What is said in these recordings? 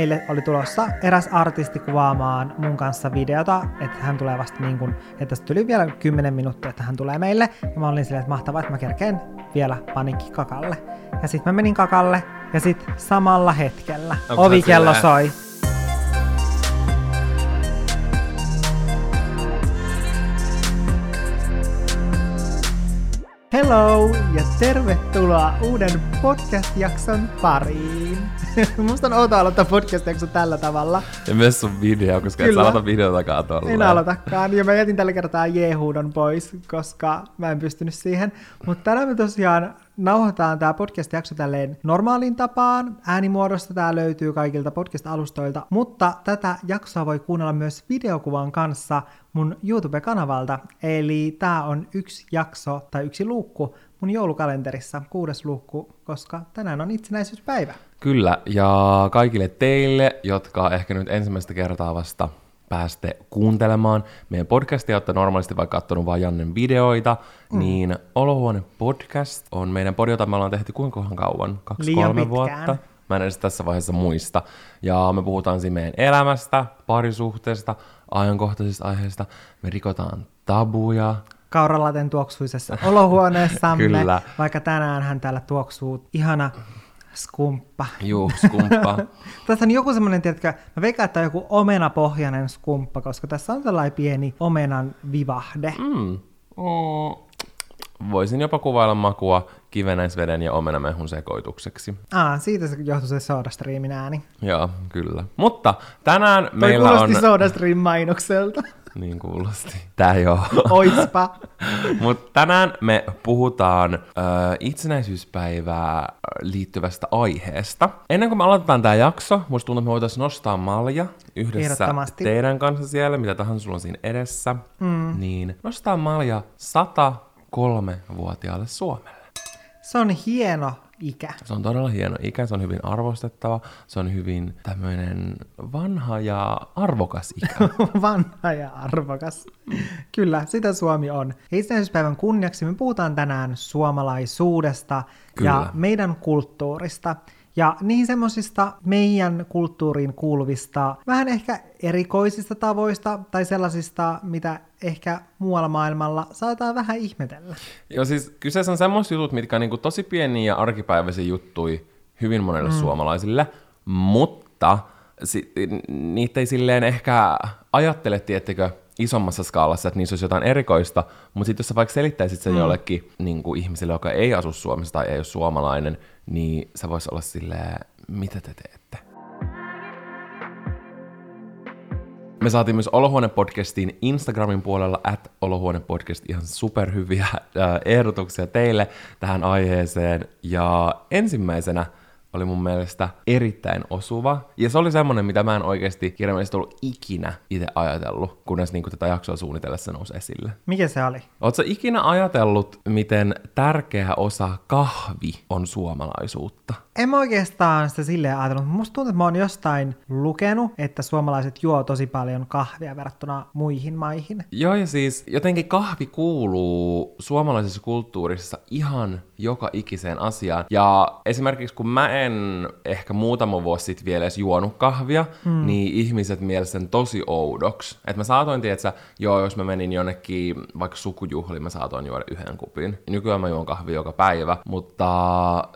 meille oli tulossa eräs artisti kuvaamaan mun kanssa videota, että hän tulee vasta niin kuin, että tästä tuli vielä 10 minuuttia, että hän tulee meille. Ja mä olin silleen, että mahtavaa, että mä kerkeen vielä panikki kakalle. Ja sitten mä menin kakalle, ja sitten samalla hetkellä Onko ovikello silleen- soi. Hello ja tervetuloa uuden podcast-jakson pariin. Musta on outoa aloittaa podcast-jakso tällä tavalla. Ja myös sun video, koska et Kyllä. sä aloita videotakaan tolleen. En aloitakaan. Ja mä jätin tällä kertaa Jehuudon pois, koska mä en pystynyt siihen. Mutta tänään me tosiaan nauhoitetaan tämä podcast-jakso tälleen normaaliin tapaan. Äänimuodosta tämä löytyy kaikilta podcast-alustoilta, mutta tätä jaksoa voi kuunnella myös videokuvan kanssa mun YouTube-kanavalta. Eli tämä on yksi jakso tai yksi luukku mun joulukalenterissa, kuudes luukku, koska tänään on itsenäisyyspäivä. Kyllä, ja kaikille teille, jotka ehkä nyt ensimmäistä kertaa vasta pääste kuuntelemaan meidän podcastia, olette normaalisti vaikka katsonut vain Jannen videoita, mm. niin Olohuone Podcast on meidän pod, jota me ollaan tehty kuinka kauan? Kaksi, Liian kolme pitkään. vuotta? Mä en edes tässä vaiheessa muista. Ja me puhutaan siinä meidän elämästä, parisuhteesta, ajankohtaisista aiheista. Me rikotaan tabuja. kauralaten tuoksuisessa olohuoneessamme, Kyllä. vaikka tänään hän täällä tuoksuu ihana skumppa. Juu, skumppa. Tässä on joku semmoinen, tiedätkö, mä veikkaan, että on joku omenapohjainen skumppa, koska tässä on tällainen pieni omenan vivahde. Mm. Mm. Voisin jopa kuvailla makua kivenäisveden ja omenamehun sekoitukseksi. Ah, siitä se johtui se SodaStreamin ääni. Joo, kyllä. Mutta tänään Toi meillä kuulosti on... SodaStream mainokselta. Niin kuulosti. Tää joo. Oispa. Mutta tänään me puhutaan ö, itsenäisyyspäivää liittyvästä aiheesta. Ennen kuin me aloitetaan tämä jakso, musta tuntuu, että me voitaisiin nostaa malja yhdessä teidän kanssa siellä, mitä tahansa sulla on siinä edessä. Mm. Niin nostaa malja 103-vuotiaalle Suomelle. Se on hieno ikä. Se on todella hieno ikä, se on hyvin arvostettava, se on hyvin tämmöinen vanha ja arvokas ikä. Vanha ja arvokas. Kyllä, sitä Suomi on. Ja itsenäisyyspäivän kunniaksi me puhutaan tänään suomalaisuudesta Kyllä. ja meidän kulttuurista. Ja niihin semmoisista meidän kulttuuriin kuuluvista, vähän ehkä erikoisista tavoista tai sellaisista, mitä ehkä muualla maailmalla saataan vähän ihmetellä. Joo, siis kyseessä on semmoiset jutut, mitkä on niinku tosi pieniä ja arkipäiväisiä juttui hyvin monelle mm. suomalaisille, mutta si- niitä ei silleen ehkä ajattele, tiettekö, isommassa skaalassa, että niissä olisi jotain erikoista, mutta sitten jos sä vaikka selittäisit sen mm. jollekin niin kuin ihmiselle, joka ei asu Suomessa tai ei ole suomalainen, niin sä vois olla silleen, mitä te teette? Me saatiin myös Olohuone-podcastin Instagramin puolella, at Olohuone-podcast, ihan superhyviä äh, ehdotuksia teille tähän aiheeseen. Ja ensimmäisenä oli mun mielestä erittäin osuva. Ja se oli semmonen, mitä mä en oikeasti kirjaimellisesti ollut ikinä itse ajatellut, kunnes niin tätä jaksoa suunnitellessa nousi esille. Mikä se oli? Oletko ikinä ajatellut, miten tärkeä osa kahvi on suomalaisuutta? En mä oikeastaan sitä silleen ajatellut, mutta musta tuntuu, että mä oon jostain lukenut, että suomalaiset juo tosi paljon kahvia verrattuna muihin maihin. Joo, ja siis jotenkin kahvi kuuluu suomalaisessa kulttuurissa ihan joka ikiseen asiaan. Ja esimerkiksi kun mä en ehkä muutama vuosi sitten vielä edes juonut kahvia, mm. niin ihmiset mielessä sen tosi oudoksi. Että mä saatoin, tiedätkö, joo, jos mä menin jonnekin vaikka sukujuhliin, mä saatoin juoda yhden kupin. Nykyään mä juon kahvia joka päivä, mutta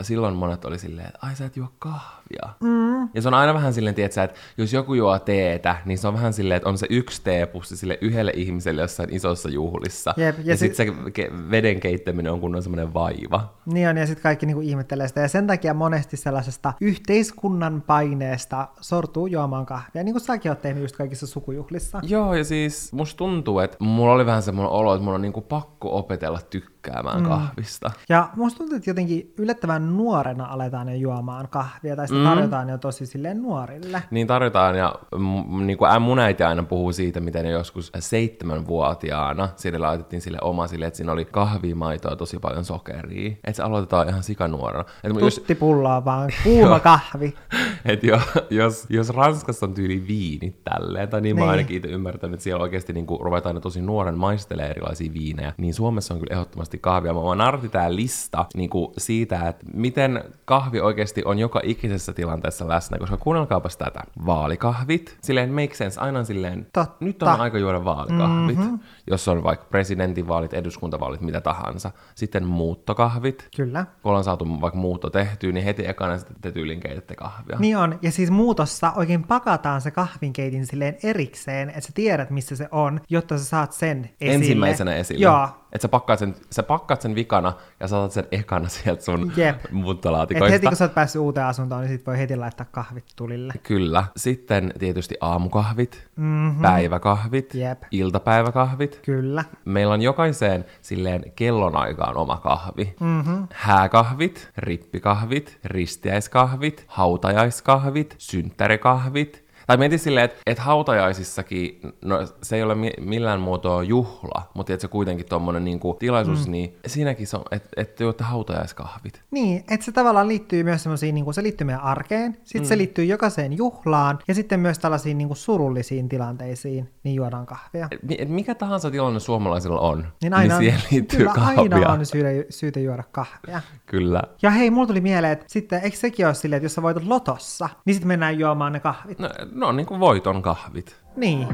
silloin monet oli silleen, ai sä et juo kahvia. Mm. Ja se on aina vähän silleen, tiedätkö, että jos joku juo teetä, niin se on vähän silleen, että on se yksi teepussi sille yhdelle ihmiselle jossain isossa juhlissa. Jep, ja ja, sit- sitten se ke- veden keittäminen on kunnon semmoinen vaiva. Niin on, ja sitten kaikki niinku ihmettelee sitä, ja sen takia monesti sellaisesta yhteiskunnan paineesta sortuu juomaan kahvia, niin kuin säkin oot tehnyt just kaikissa sukujuhlissa. Joo, ja siis musta tuntuu, että mulla oli vähän semmoinen olo, että mun on niinku pakko opetella tykkäämään mm. kahvista. Ja musta tuntuu, että jotenkin yllättävän nuorena aletaan jo juomaan kahvia, tai sitä Mm. tarjotaan jo tosi silleen nuorille. Niin tarjotaan, ja m- niin kuin mun äiti aina puhuu siitä, miten joskus seitsemänvuotiaana sille laitettiin sille oma sille, että siinä oli kahvia, maitoa ja tosi paljon sokeria. Että se aloitetaan ihan sikanuorena. Että jos, Tuttipulloa vaan, kuuma kahvi. et jo, jos, jos Ranskassa on tyyli viinit tälleen, tai niin, niin. mä ainakin itse ymmärtänyt, että siellä oikeasti niin kuin, ruvetaan tosi nuoren maistelee erilaisia viinejä, niin Suomessa on kyllä ehdottomasti kahvia. Mä vaan nartti tää lista niin kuin siitä, että miten kahvi oikeasti on joka ikisessä tilanteessa läsnä, koska kuunnelkaapas tätä. Vaalikahvit, silleen make sense, aina silleen, Totta. nyt on aika juoda vaalikahvit, mm-hmm. jos on vaikka presidentinvaalit, eduskuntavaalit, mitä tahansa. Sitten muuttokahvit, Kyllä. kun ollaan saatu vaikka muutto tehtyä, niin heti ekana sitten te tyyliin keitätte kahvia. Niin on. Ja siis muutossa oikein pakataan se kahvinkeitin silleen erikseen, että sä tiedät, missä se on, jotta sä saat sen esille. Ensimmäisenä esille. Joo. Että sä pakkaat sen, sä pakkaat sen vikana ja saatat sen ekana sieltä sun Jep. Et muuttolaatikoista. heti kun sä oot päässyt uuteen asuntoon, niin sit voi heti laittaa kahvit tulille. Kyllä. Sitten tietysti aamukahvit, mm-hmm. päiväkahvit, Jep. iltapäiväkahvit. Kyllä. Meillä on jokaiseen silleen kellonaikaan oma kahvi. Mm-hmm. Hääkahvit, rippikahvit, ristiäiskahvit, hautajaiskahvit, synttärikahvit. Tai mietin silleen, että et hautajaisissakin, no se ei ole mi- millään muotoa juhla, mutta että se kuitenkin tommonen niinku tilaisuus, mm. niin siinäkin se on, että et te hautajaiskahvit. Niin, että se tavallaan liittyy myös semmoisiin, niin se liittyy meidän arkeen, sitten mm. se liittyy jokaiseen juhlaan, ja sitten myös tällaisiin niin kuin surullisiin tilanteisiin, niin juodaan kahvia. Et mikä tahansa tilanne suomalaisilla on, Niin aina, niin siihen liittyy kyllä, kahvia. aina on syytä, syytä juoda kahvia. Kyllä. Ja hei, mulla tuli mieleen, että sitten eikö sekin ole silleen, että jos sä voitat lotossa, niin sitten mennään juomaan ne kahvit. No, no niin kuin voiton kahvit. Niin.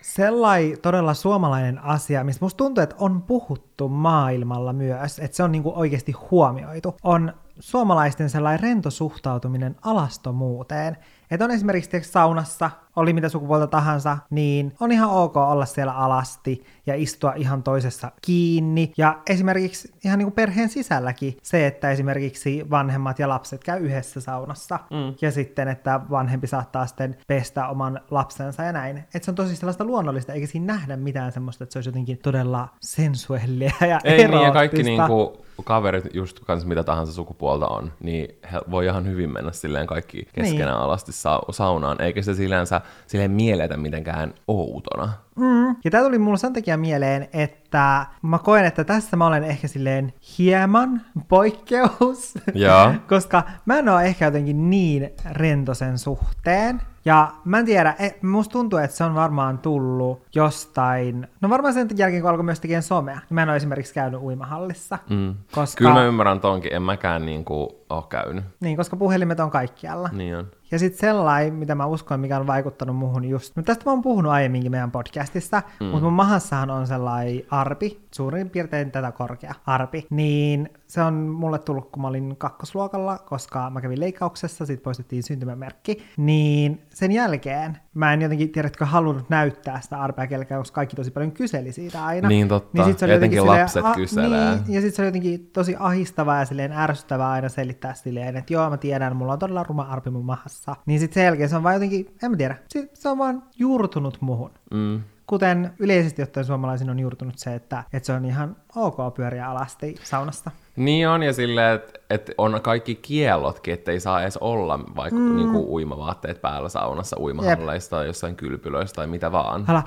Sellainen todella suomalainen asia, mistä musta tuntuu, että on puhuttu maailmalla myös, että se on niinku oikeasti huomioitu, on suomalaisten sellainen rento suhtautuminen alastomuuteen. Että on esimerkiksi saunassa, oli mitä sukupuolta tahansa, niin on ihan ok olla siellä alasti ja istua ihan toisessa kiinni. Ja esimerkiksi ihan niin kuin perheen sisälläkin se, että esimerkiksi vanhemmat ja lapset käy yhdessä saunassa. Mm. Ja sitten, että vanhempi saattaa sitten pestä oman lapsensa ja näin. Että se on tosi sellaista luonnollista, eikä siinä nähdä mitään semmoista, että se olisi jotenkin todella sensuellia ja Ei niin, ja kaikki eroottista. niinku kaverit, just kans mitä tahansa sukupuolta on, niin he voi ihan hyvin mennä silleen kaikki keskenään niin. alasti sa- saunaan, eikä se sillänsä silleen mieletä mitenkään outona. Mm. Ja tämä tuli mulle sen takia mieleen, että mä koen, että tässä mä olen ehkä silleen hieman poikkeus. Joo. Koska mä en ole ehkä jotenkin niin rento sen suhteen. Ja mä en tiedä, e, musta tuntuu, että se on varmaan tullut jostain, no varmaan sen jälkeen, kun alkoi myös tekemään somea. Niin mä en ole esimerkiksi käynyt uimahallissa. Mm. Koska, Kyllä mä ymmärrän tonkin, en mäkään niinku oo käynyt. Niin, koska puhelimet on kaikkialla. Niin on. Ja sitten sellainen, mitä mä uskon, mikä on vaikuttanut muuhun just, mutta tästä mä oon puhunut aiemminkin meidän podcastissa, mm. mutta mun mahassahan on sellainen arpi, suurin piirtein tätä korkea arpi, niin se on mulle tullut, kun mä olin kakkosluokalla, koska mä kävin leikkauksessa, sit poistettiin syntymämerkki, niin sen jälkeen mä en jotenkin, tiedätkö, halunnut näyttää sitä arpea kellekään, koska kaikki tosi paljon kyseli siitä aina. Niin totta. sit se oli Etenkin jotenkin lapset silleen, kyselee. Niin, ja sitten se oli jotenkin tosi ahistavaa ja silleen ärsyttävää aina selittää silleen, että joo mä tiedän, mulla on todella ruma arpi mun mahassa. Niin sitten sen jälkeen se on vaan jotenkin, en mä tiedä, se, se on vaan juurtunut muhun. Mm. Kuten yleisesti ottaen suomalaisin on juurtunut se, että, että se on ihan ok pyöriä alasti saunasta. Niin on, ja silleen, että et on kaikki kiellotkin, että ei saa edes olla vaikka mm. niinku uimavaatteet päällä saunassa, uimahalleista tai jossain kylpylöissä tai mitä vaan. Hala,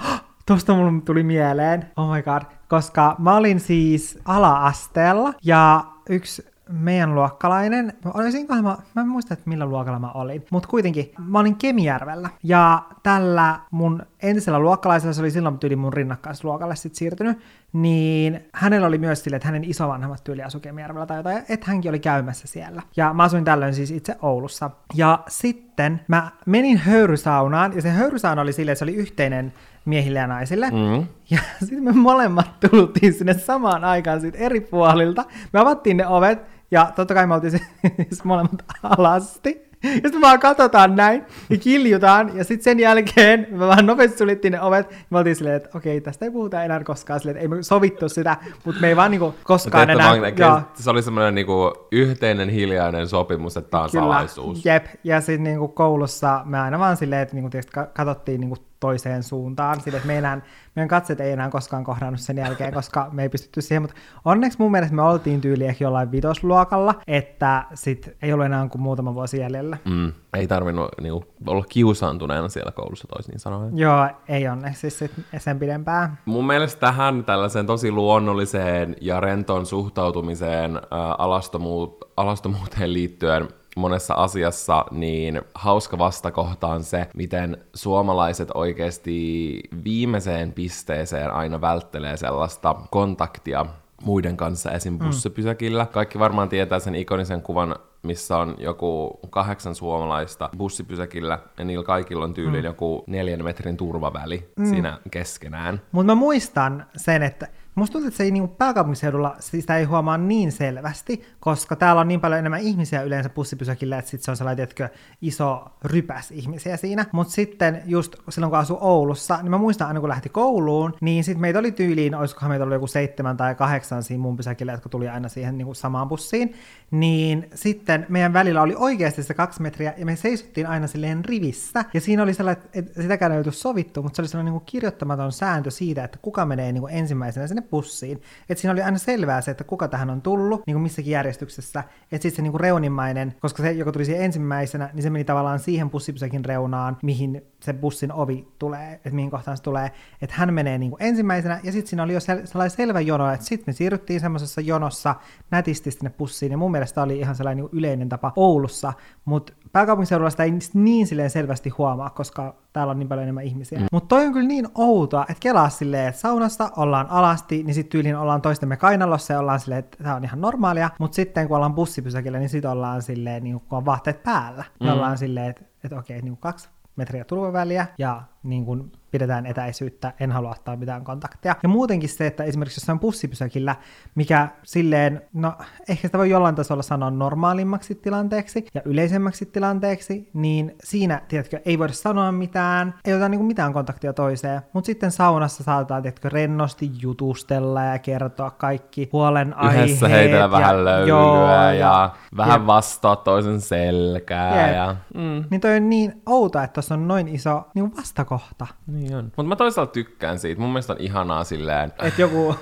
tosta mulle tuli mieleen, oh my god, koska mä olin siis ala-asteella ja yksi meidän luokkalainen, olisinkohan mä, mä en muista, että millä luokalla mä olin, mutta kuitenkin mä olin Kemijärvellä ja tällä mun entisellä luokkalaisella, se oli silloin tyyli mun rinnakkaisluokalle sit siirtynyt, niin hänellä oli myös sille, että hänen isovanhemmat tyyli asui Kemijärvellä tai jotain, että hänkin oli käymässä siellä. Ja mä asuin tällöin siis itse Oulussa. Ja sitten mä menin höyrysaunaan, ja se höyrysauna oli silleen, että se oli yhteinen miehille ja naisille. Mm. Ja sitten me molemmat tultiin sinne samaan aikaan siitä eri puolilta. Me avattiin ne ovet, ja totta kai me oltiin siis molemmat alasti. Ja sitten vaan katsotaan näin ja kiljutaan, ja sitten sen jälkeen me vähän nopeasti suljettiin ne ovet, ja me oltiin silleen, että okei, tästä ei puhuta enää koskaan, silleen, että ei me sovittu sitä, mutta me ei vaan niinku koskaan ette enää... vaan- joo, Se oli semmoinen niinku yhteinen hiljainen sopimus, että tämä on salaisuus. Jep, ja sitten niinku koulussa me aina vaan silleen, että niinku, tietysti ka- katsottiin niinku toiseen suuntaan, sille, että me enää, meidän katseet ei enää koskaan kohdannut sen jälkeen, koska me ei pystytty siihen, mutta onneksi mun mielestä me oltiin tyyli ehkä jollain vitosluokalla, että sit ei ollut enää kuin muutama vuosi jäljellä. Mm. Ei tarvinnut niinku, olla kiusaantuneena siellä koulussa toisin niin sanoen. Joo, ei onneksi siis sit sen pidempään. Mun mielestä tähän tällaiseen tosi luonnolliseen ja rentoon suhtautumiseen ää, alastomu- alastomuuteen liittyen monessa asiassa, niin hauska vastakohta on se, miten suomalaiset oikeasti viimeiseen pisteeseen aina välttelee sellaista kontaktia muiden kanssa esim. bussipysäkillä. Kaikki varmaan tietää sen ikonisen kuvan, missä on joku kahdeksan suomalaista bussipysäkillä, ja niillä kaikilla on tyyliin joku neljän metrin turvaväli siinä keskenään. Mutta mä muistan sen, että musta tuntuu, että se ei niinku pääkaupunkiseudulla sitä ei huomaa niin selvästi, koska täällä on niin paljon enemmän ihmisiä yleensä bussipysäkillä, että sit se on sellainen, tiedätkö, iso rypäs ihmisiä siinä. Mutta sitten just silloin, kun asui Oulussa, niin mä muistan aina, kun lähti kouluun, niin sitten meitä oli tyyliin, olisikohan meitä ollut joku seitsemän tai kahdeksan siinä mun pysäkillä, jotka tuli aina siihen niinku samaan bussiin, niin sitten meidän välillä oli oikeasti se kaksi metriä, ja me seisottiin aina silleen rivissä, ja siinä oli sellainen, että sitäkään ei oltu sovittu, mutta se oli sellainen niin kirjoittamaton sääntö siitä, että kuka menee niin ensimmäisenä sinne bussiin. Että siinä oli aina selvää se, että kuka tähän on tullut, niin kuin missäkin järjestyksessä, että sitten se niin kuin reunimmainen, koska se, joka tuli siihen ensimmäisenä, niin se meni tavallaan siihen bussipysäkin reunaan, mihin se bussin ovi tulee, että mihin kohtaan se tulee, että hän menee niin kuin ensimmäisenä, ja sitten siinä oli jo sel- sellainen selvä jono, että sitten me siirryttiin semmoisessa jonossa nätisti sinne bussiin, ja mun mielestä oli ihan sellainen niin yleinen tapa Oulussa, mutta pääkaupunkiseudulla sitä ei niin silleen selvästi huomaa, koska täällä on niin paljon enemmän ihmisiä. Mm. Mutta toi on kyllä niin outoa, että kelaa silleen, että saunasta ollaan alasti, niin sitten tyyliin ollaan toistemme kainalossa ja ollaan silleen, että tämä on ihan normaalia, mutta sitten kun ollaan bussipysäkillä, niin sitten ollaan silleen, niin kun on vaatteet päällä, niin ollaan silleen, että, että okei, niin kaksi metriä turvaväliä ja niin kuin pidetään etäisyyttä, en halua ottaa mitään kontaktia. Ja muutenkin se, että esimerkiksi jossain bussipysäkillä, mikä silleen, no ehkä sitä voi jollain tasolla sanoa normaalimmaksi tilanteeksi ja yleisemmäksi tilanteeksi, niin siinä, tiedätkö, ei voida sanoa mitään, ei ota niin mitään kontaktia toiseen, mutta sitten saunassa saatetaan, tiedätkö, rennosti jutustella ja kertoa kaikki huolenaiheet. Yhdessä heitellä ja, vähän löylyä joo, ja, ja vähän jep. vastaa toisen selkää. Jep. Ja, mm, Niin toi on niin outo, että tuossa on noin iso niin vastakohta. niin on. Mutta mä toisaalta tykkään siitä. Mun mielestä on ihanaa silleen, Että joku...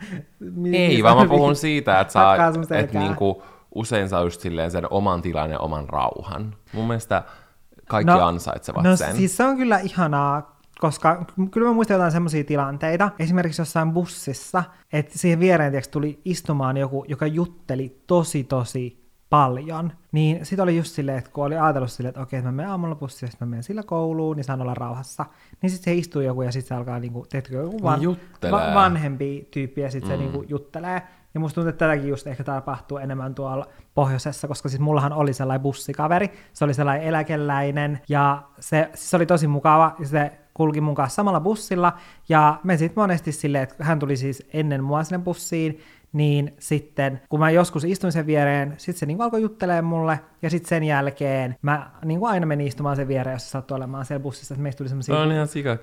Ei, vaan mä puhun siitä, että, saa, että niinku, usein saa just silleen sen oman tilan ja oman rauhan. Mun mielestä kaikki No, ansaitsevat No sen. siis se on kyllä ihanaa, koska kyllä mä muistan jotain semmoisia tilanteita, esimerkiksi jossain bussissa, että siihen viereen tuli istumaan joku, joka jutteli tosi tosi paljon, niin sit oli just silleen, että kun oli ajatellut silleen, että okei, että mä menen aamulla bussiin, sitten mä menen sillä kouluun, niin saan olla rauhassa, niin sitten se istuu joku ja sitten se alkaa, niinku, teetkö, joku van, juttelee. vanhempi tyyppi ja sitten mm. se niinku juttelee. Ja musta tuntuu, että tätäkin just ehkä tapahtuu enemmän tuolla pohjoisessa, koska siis mullahan oli sellainen bussikaveri, se oli sellainen eläkeläinen, ja se, siis se oli tosi mukava, ja se kulki mun kanssa samalla bussilla, ja me sitten monesti silleen, että hän tuli siis ennen mua sinne bussiin, niin sitten kun mä joskus istuin sen viereen, sitten se niin alkoi juttelemaan mulle, ja sitten sen jälkeen mä niin kuin aina menin istumaan sen viereen, jos se sattui olemaan siellä bussissa, että meistä tuli Se semmoisia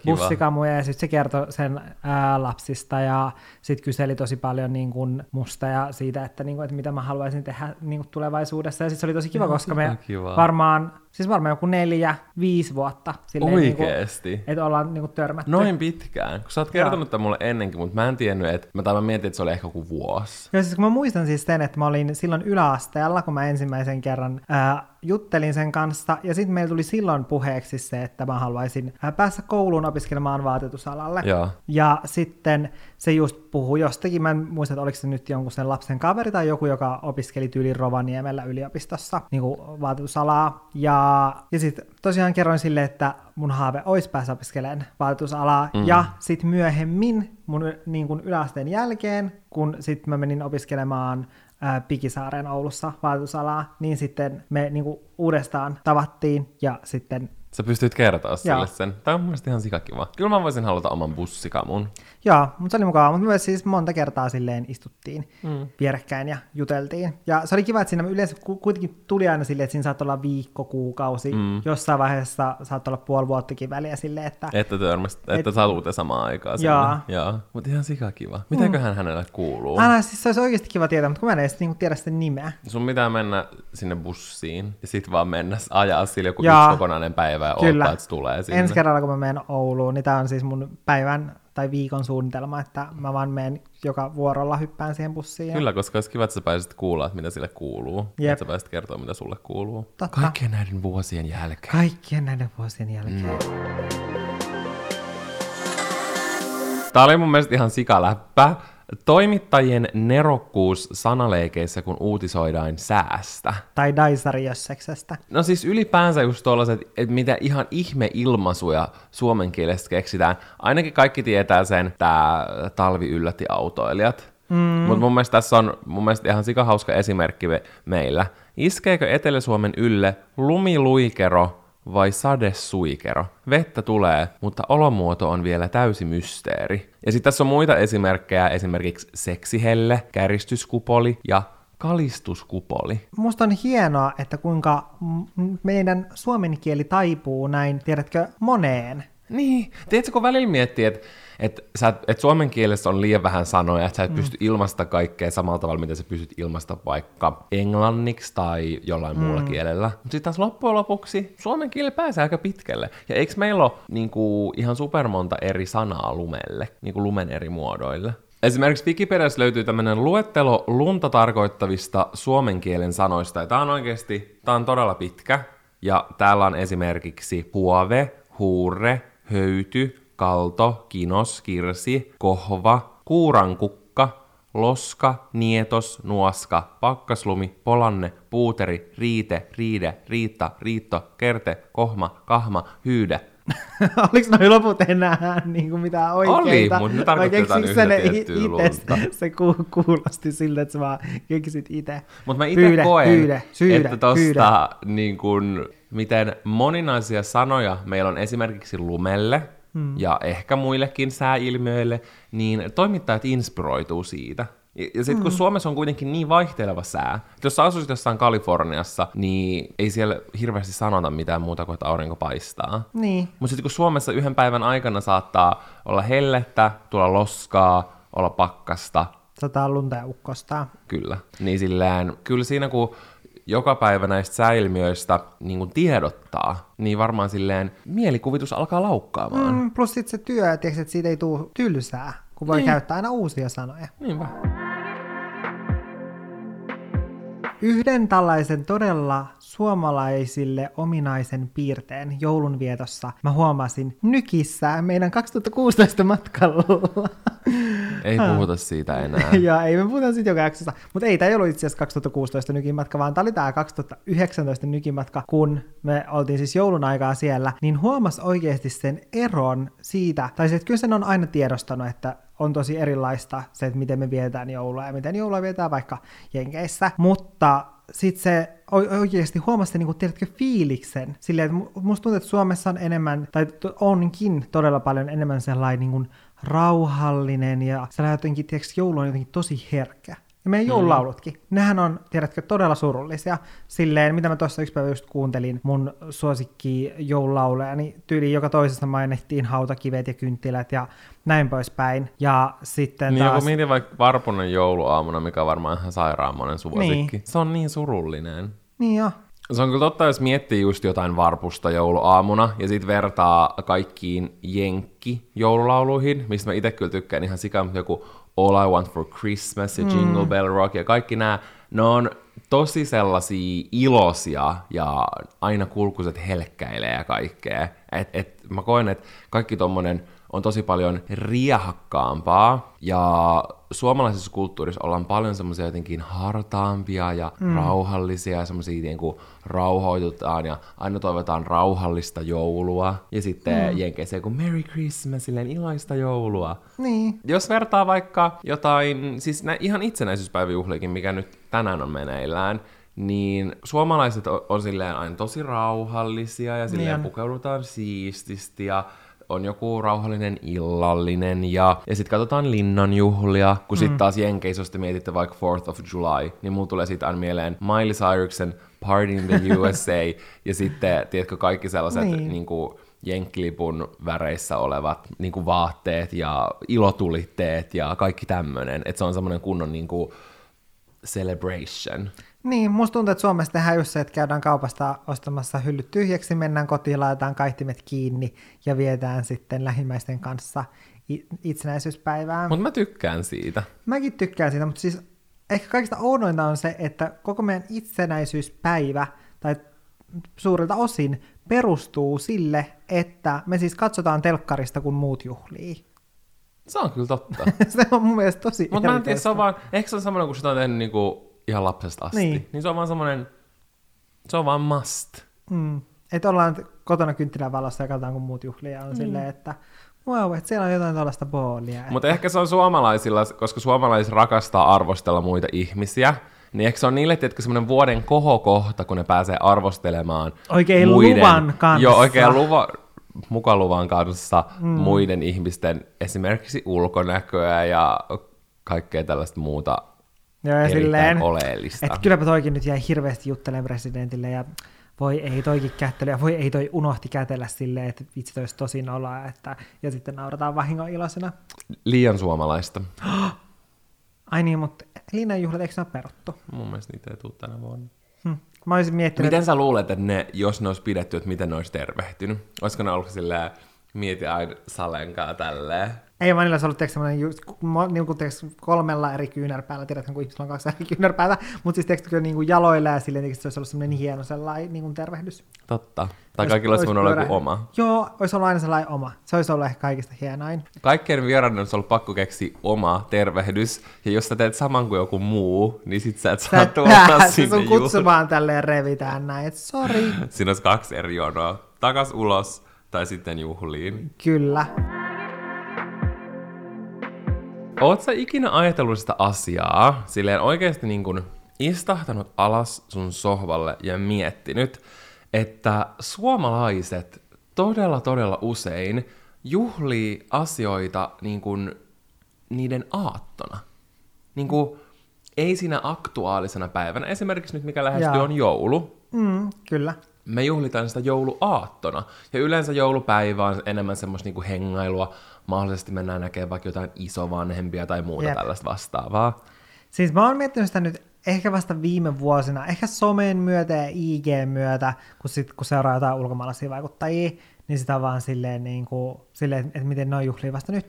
bussikamuja ja sitten se kertoi sen ää, lapsista ja sitten kyseli tosi paljon niin kuin musta ja siitä, että, niin kuin, että mitä mä haluaisin tehdä niin kuin tulevaisuudessa. Ja sitten se oli tosi kiva, Ihan koska me sikakivaa. varmaan, siis varmaan joku neljä, viisi vuotta silleen, niin kuin, Oikeesti. että ollaan niin kuin törmätty. Noin pitkään. Kun sä oot kertonut tämän mulle ennenkin, mutta mä en tiennyt, että mä, tai mä mietin, että se oli ehkä joku vuosi. Joo, siis kun mä muistan siis sen, että mä olin silloin yläasteella, kun mä ensimmäisen kerran ää, juttelin sen kanssa, ja sitten meillä tuli silloin puheeksi se, että mä haluaisin ää, päästä kouluun opiskelemaan vaatetusalalle. Joo. Ja sitten se just puhui jostakin, mä en muista, että oliko se nyt jonkun sen lapsen kaveri tai joku, joka opiskeli tyyli Rovaniemellä yliopistossa niin kuin vaatetusalaa. Ja, ja sitten tosiaan kerroin sille, että mun haave olisi päästä opiskelemaan vaatetusalaa. Mm. Ja sitten myöhemmin mun niin kuin yläasteen jälkeen, kun sitten mä menin opiskelemaan ää, Pikisaaren Oulussa vaatetusalaa, niin sitten me niin kuin uudestaan tavattiin ja sitten Sä pystyt kertoa sille Joo. sen. Tämä on mun mielestä ihan sikakiva. Kyllä mä voisin haluta oman bussikamun. Joo, mutta se oli mukava, mutta myös siis monta kertaa silleen istuttiin mm. vierekkäin ja juteltiin. Ja se oli kiva, että siinä yleensä ku- kuitenkin tuli aina silleen, että siinä saattoi olla viikko, kuukausi, mm. jossain vaiheessa saattoi olla puoli vuottakin väliä silleen, että Että törmäst, että satutte samaan aikaan. sinne. Joo. Joo. Mutta ihan sikakiva. Mitäköhän hänelle kuuluu? aina siis se olisi oikeasti kiva tietää, mutta kun mä en edes niinku tiedä sen nimeä. Sun pitää mennä sinne bussiin ja sit vaan mennä ajaa sille joku yksi kokonainen päivä ja Kyllä. odottaa, että se tulee sinne. Ensi kerralla, kun mä menen Ouluun, niin tämä on siis mun päivän tai viikon suunnitelma, että mä vaan menen joka vuorolla hyppään siihen bussiin. ja- Kyllä, koska olisi kiva, että sä pääsisit kuulla, että mitä sille kuuluu. Jep. Että sä pääsit kertoa, mitä sulle kuuluu. Totta. Kaikkien näiden vuosien jälkeen. Kaikkien näiden vuosien jälkeen. Mm. Tää oli mun mielestä ihan sikaläppä. Toimittajien nerokkuus sanaleikeissä, kun uutisoidaan säästä. Tai Daisari Jösseksestä. No siis ylipäänsä just tollaset, että mitä ihan ihme ilmaisuja suomen kielestä keksitään. Ainakin kaikki tietää sen, tää talvi yllätti autoilijat. Mm. Mutta mun mielestä tässä on mun mielestä ihan sikahauska esimerkki me- meillä. Iskeekö Etelä-Suomen ylle lumiluikero vai sadesuikero? Vettä tulee, mutta olomuoto on vielä täysi mysteeri. Ja sitten tässä on muita esimerkkejä, esimerkiksi seksihelle, käristyskupoli ja kalistuskupoli. Musta on hienoa, että kuinka meidän suomen kieli taipuu näin, tiedätkö, moneen. Niin, tiedätkö, kun välillä miettii, että et, sä, et suomen kielessä on liian vähän sanoja, että sä et mm. pysty ilmaista kaikkea samalla tavalla, miten sä pystyt ilmaista vaikka englanniksi tai jollain mm. muulla kielellä. Mutta sitten taas loppujen lopuksi suomen kieli pääsee aika pitkälle. Ja eikö meillä ole niinku, ihan supermonta eri sanaa lumelle, niinku lumen eri muodoille? Esimerkiksi Wikipediassa löytyy tämmöinen luettelo lunta tarkoittavista suomen kielen sanoista, ja tämä on oikeasti, tämä on todella pitkä, ja täällä on esimerkiksi huove, huure, höyty, kalto, kinos, kirsi, kohva, kuurankukka, loska, nietos, nuoska, pakkaslumi, polanne, puuteri, riite, riide, riitta, riitto, kerte, kohma, kahma, hyydä. Oliko noin loput enää niin kuin mitään oikeita? Oli, mutta ne tarkoitetaan yhtä ne. Se ku, kuulosti siltä, että sä vaan keksit itse. Mutta mä itse koen, pyydä, syydä, että tosta pyydä. niin kun, miten moninaisia sanoja meillä on esimerkiksi lumelle hmm. ja ehkä muillekin sääilmiöille, niin toimittajat inspiroituu siitä. Ja, sitten kun Suomessa on kuitenkin niin vaihteleva sää, että jos sä asuisit jossain Kaliforniassa, niin ei siellä hirveästi sanota mitään muuta kuin, että aurinko paistaa. Niin. Mutta sitten kun Suomessa yhden päivän aikana saattaa olla hellettä, tulla loskaa, olla pakkasta, Sataa lunta ja ukkostaa. Kyllä. Niin silleen, kyllä siinä kun joka päivä näistä sääilmiöistä niin kun tiedottaa, niin varmaan silleen mielikuvitus alkaa laukkaamaan. Mm. Plus sit se työ, tiedätkö, että siitä ei tule tylsää, kun voi Niin. käyttää aina uusia sanoja. Niinpä. Yhden tällaisen todella suomalaisille ominaisen piirteen joulunvietossa mä huomasin Nykissä meidän 2016 matkalla. Ei puhuta siitä enää. ja ei me puhuta siitä joka jaksossa. Mutta ei, tämä ei ollut itse asiassa 2016 nykimatka, vaan tämä oli tämä 2019 nykimatka, kun me oltiin siis joulun aikaa siellä, niin huomas oikeasti sen eron siitä, tai se, että kyllä sen on aina tiedostanut, että on tosi erilaista se, että miten me vietetään joulua ja miten joulua vietetään vaikka Jenkeissä, mutta sitten se oikeasti huomasi, niin kuin, tiedätkö, fiiliksen. Silleen, että mu- musta tuntuu, että Suomessa on enemmän, tai onkin todella paljon enemmän sellainen niin kuin, rauhallinen ja sellainen jotenkin, tiedätkö, joulu on jotenkin tosi herkkä. Ja meidän joululaulutkin, nehän on, tiedätkö, todella surullisia. Silleen, mitä mä tuossa yksi päivä just kuuntelin mun suosikki joululauleja, niin tyyli joka toisessa mainittiin hautakivet ja kynttilät ja näin poispäin. Ja sitten Niin taas... joku mietin vaikka Varpunen jouluaamuna, mikä on varmaan ihan sairaan monen suosikki. Niin. Se on niin surullinen. Niin joo. Se on kyllä totta, jos miettii just jotain varpusta jouluaamuna ja sitten vertaa kaikkiin jenkki-joululauluihin, mistä mä itse kyllä tykkään ihan mutta joku All I Want for Christmas ja Jingle Bell Rock ja kaikki nämä, ne on tosi sellaisia iloisia ja aina kulkuset helkkäilee ja kaikkea. Et, et, mä koen, että kaikki tommonen on tosi paljon riehakkaampaa ja suomalaisessa kulttuurissa ollaan paljon semmoisia jotenkin hartaampia ja mm. rauhallisia ja semmoisia niin kuin rauhoitutaan ja aina toivotaan rauhallista joulua ja sitten mm. jenkeissä joku Merry Christmas, silleen iloista joulua. Niin. Jos vertaa vaikka jotain, siis nä, ihan itsenäisyyspäiväjuhliikin, mikä nyt tänään on meneillään, niin suomalaiset on, on silleen aina tosi rauhallisia ja silleen Niin pukeudutaan siististi ja on joku rauhallinen illallinen ja, ja sitten katsotaan linnanjuhlia, kun sitten taas Jenkeissä, jos te mietitte vaikka 4th of July, niin mulla tulee siitä aina mieleen Miley Cyruksen Party in the USA ja sitten, tiedätkö, kaikki sellaiset Niin. niin. Niin kuin, jenkkilipun väreissä olevat niin kuin vaatteet ja ilotulitteet ja kaikki tämmöinen. Että se on semmoinen kunnon niin kuin, celebration. Niin, musta tuntuu, että Suomessa tehdään just se, että käydään kaupasta ostamassa hyllyt tyhjäksi, mennään kotiin, laitetaan kaihtimet kiinni ja vietään sitten lähimmäisten kanssa itsenäisyyspäivää. Mutta mä tykkään siitä. Mäkin tykkään siitä, mutta siis ehkä kaikista oudointa on se, että koko meidän itsenäisyyspäivä, tai suurilta osin, perustuu sille, että me siis katsotaan telkkarista, kun muut juhlii. Se on kyllä totta. se on mun mielestä tosi Mutta mä en tiedä, se on vaan, ehkä se on semmoinen, kun sitä on tehnyt niinku ihan lapsesta asti. Niin. Niin. se on vaan semmoinen, se on vaan must. Mm. Että ollaan kotona kynttilän valossa ja katsotaan, kun muut juhlia on mm. silleen, että wow, että siellä on jotain tällaista boolia. Mutta ehkä se on suomalaisilla, koska suomalaiset rakastaa arvostella muita ihmisiä, niin ehkä se on niille, tietenkin semmoinen vuoden kohokohta, kun ne pääsee arvostelemaan Oikein muiden, luvan kanssa. Joo, oikein luva, mukaluvan kanssa mm. muiden ihmisten esimerkiksi ulkonäköä ja kaikkea tällaista muuta Joo, ja silleen, oleellista. että kylläpä toikin nyt jäi hirveästi juttelemaan presidentille ja voi ei toikin kättely ja voi ei toi unohti kätellä silleen, että vitsi toisi tosi noloa, että, ja sitten naurataan vahingon iloisena. Liian suomalaista. Ai niin, mutta linnanjuhlat, eikö ne ole peruttu? Mun mielestä niitä ei tule tänä vuonna. Hm. Mä olisin miettinyt, Miten sä luulet, että ne, jos ne olisi pidetty, että miten ne olisi tervehtynyt? Olisiko ne ollut silleen, mieti aina salenkaa tälleen? Ei niillä olisi ollut tiedätkö, semmoinen just, mo- niin kuin, tiedätkö, kolmella eri kyynärpäällä, tiedätkö, kun ihmisillä on kaksi eri kyynärpäätä, mutta siis tiedätkö, niin kuin jaloilla ja silleen, tiedätkö, se olisi ollut semmoinen hieno sellainen niin kuin tervehdys. Totta. Tai Ois- kaikilla olisi voinut olla joku oma. Joo, olisi ollut aina sellainen oma. Se olisi ollut ehkä kaikista hienoin. Kaikkien vieraiden olisi ollut pakko keksiä oma tervehdys, ja jos sä teet saman kuin joku muu, niin sit sä et saa pääset sinne sun juhlaan. kutsu vaan tälleen revitään näin, että sori. Siinä olisi kaksi eri jonoa. Takas ulos, tai sitten juhliin. Kyllä. Oot sä ikinä ajatellut sitä asiaa, silleen oikeasti niin kuin istahtanut alas sun sohvalle ja miettinyt, että suomalaiset todella todella usein juhlii asioita niin kuin niiden aattona. Niin kuin, ei siinä aktuaalisena päivänä. Esimerkiksi nyt mikä lähestyy Jaa. on joulu. Mm, kyllä. Me juhlitaan sitä jouluaattona. Ja yleensä joulupäivä on enemmän semmoista niinku hengailua. Mahdollisesti mennään näkemään vaikka jotain isovanhempia tai muuta Jep. tällaista vastaavaa. Siis mä oon miettinyt sitä nyt ehkä vasta viime vuosina, ehkä somen myötä ja IG myötä, kun, sit, kun seuraa jotain ulkomaalaisia vaikuttajia, niin sitä on vaan silleen, niin kuin, silleen että miten ne on juhlii vasta nyt.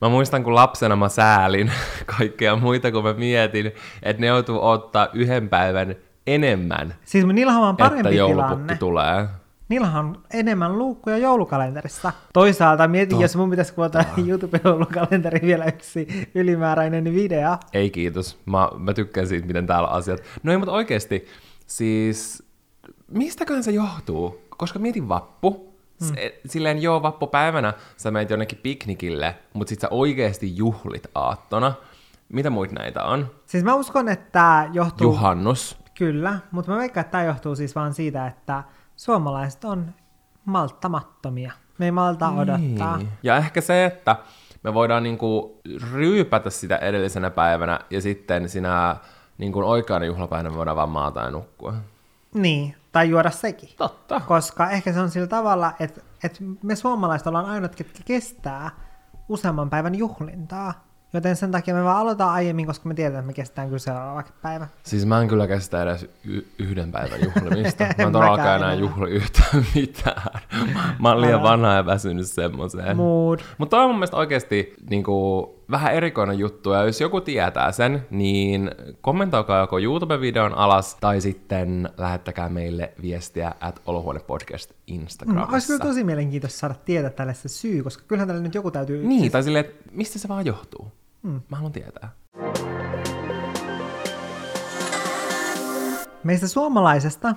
Mä muistan, kun lapsena mä säälin kaikkea muita, kun mä mietin, että ne joutuu ottaa yhden päivän enemmän, Siis niillähän on että parempi joulupukki tilanne. tulee. Niillähän on enemmän luukkuja joulukalenterissa. Toisaalta mietin, jos mun pitäisi kuvata YouTube-joulukalenteri vielä yksi ylimääräinen video. Ei kiitos. Mä, mä tykkään siitä, miten täällä on asiat. No ei, mutta oikeesti, siis mistäkään se johtuu? Koska mietin vappu. Hmm. Silleen joo, vappupäivänä sä menet jonnekin piknikille, mutta sit sä oikeesti juhlit aattona. Mitä muita näitä on? Siis mä uskon, että tämä johtuu... Juhannus. Kyllä, mutta mä veikkaan, että tämä johtuu siis vaan siitä, että suomalaiset on malttamattomia. Me ei malta odottaa. Niin. Ja ehkä se, että me voidaan niinku ryypätä sitä edellisenä päivänä ja sitten sinä niinku oikeana juhlapäivänä me voidaan vaan maata ja nukkua. Niin, tai juoda sekin. Totta. Koska ehkä se on sillä tavalla, että, että me suomalaiset ollaan ainoat, ketkä kestää useamman päivän juhlintaa. Joten sen takia me vaan aloitetaan aiemmin, koska me tiedetään, että me kestään kyllä seuraava päivä. Siis mä en kyllä kestä edes y- yhden päivän juhlimista. Mä En todellakaan enää juhli yhtään mitään. Mä oon liian vanha ja väsynyt semmoiseen. Mood. Mutta on mun mielestä oikeasti niin kuin, vähän erikoinen juttu, ja jos joku tietää sen, niin kommentoikaa joko YouTube-videon alas, tai sitten lähettäkää meille viestiä at Olohuone-podcast Mm, Instagramissa. olisi kyllä tosi mielenkiintoista saada tietää tälle se syy, koska kyllähän tälle nyt joku täytyy... Niin, siis- tai silleen, että mistä se vaan johtuu. Mm. Mä haluan tietää. Meistä suomalaisesta,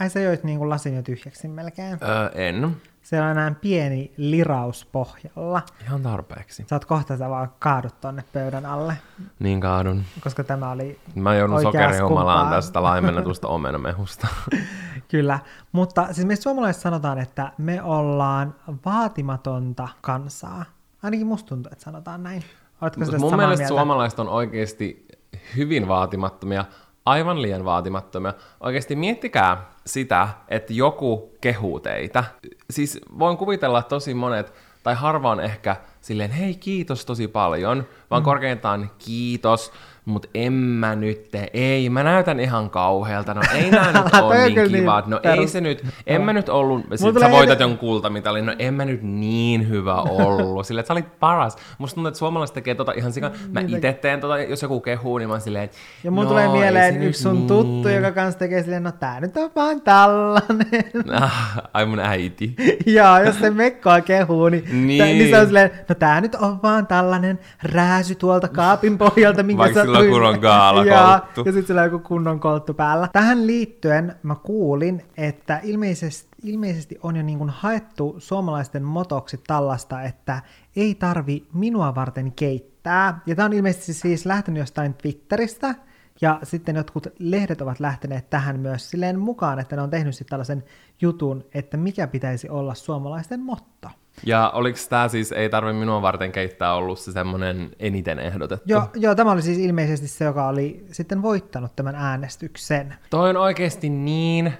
ai sä joit niin kuin lasin jo tyhjäksi melkein. Öö, en. Siellä on enää pieni liraus pohjalla. Ihan tarpeeksi. Sä oot kohta sä vaan kaadut tonne pöydän alle, Niin kaadun. koska tämä oli Mä joudun sokerihumalaan tästä laimennetusta omenamehusta. Kyllä, mutta siis meistä suomalaiset sanotaan, että me ollaan vaatimatonta kansaa. Ainakin musta tuntuu, että sanotaan näin. Oletko Mut mun mielestä mieltä? suomalaiset on oikeasti hyvin vaatimattomia, aivan liian vaatimattomia. Oikeasti miettikää sitä, että joku kehuu teitä. Siis voin kuvitella, että tosi monet, tai harvaan ehkä silleen, hei kiitos tosi paljon, vaan mm. korkeintaan kiitos, mutta en mä nyt ei, mä näytän ihan kauhealta, no ei nää nyt ole niin niin kivat, no ei perus- se nyt, en mä nyt ollut, sit sä voitat jonkun kultamitalin, no en mä nyt niin hyvä ollut, silleen, että sä olit paras. Musta tuntuu, että suomalaiset tekee tota ihan sikan, mä itse teen tota, jos joku kehuu, niin mä oon silleen, Ja mun no, tulee ei mieleen yksi sun niin. tuttu, joka kanssa tekee silleen, no tää nyt on vaan tällainen. Ah, Ai mun äiti. ja jos se mekkoa kehuu, niin, Niin. niin. niin se on silleen, no tämä nyt on vaan tällainen rääsy tuolta kaapin pohjalta, minkä Vaikka sillä on sattuin- kunnon kaala ja, ja sitten sillä on joku kunnon kolttu päällä. Tähän liittyen mä kuulin, että ilmeisesti, ilmeisesti on jo niin kuin haettu suomalaisten motoksi tällaista, että ei tarvi minua varten keittää. Ja tämä on ilmeisesti siis lähtenyt jostain Twitteristä, ja sitten jotkut lehdet ovat lähteneet tähän myös silleen mukaan, että ne on tehnyt sitten tällaisen jutun, että mikä pitäisi olla suomalaisten motto. Ja oliko tämä siis, ei tarvi minua varten keittää ollut se semmoinen eniten ehdotettu? Joo, joo, tämä oli siis ilmeisesti se, joka oli sitten voittanut tämän äänestyksen. Toi on oikeasti niin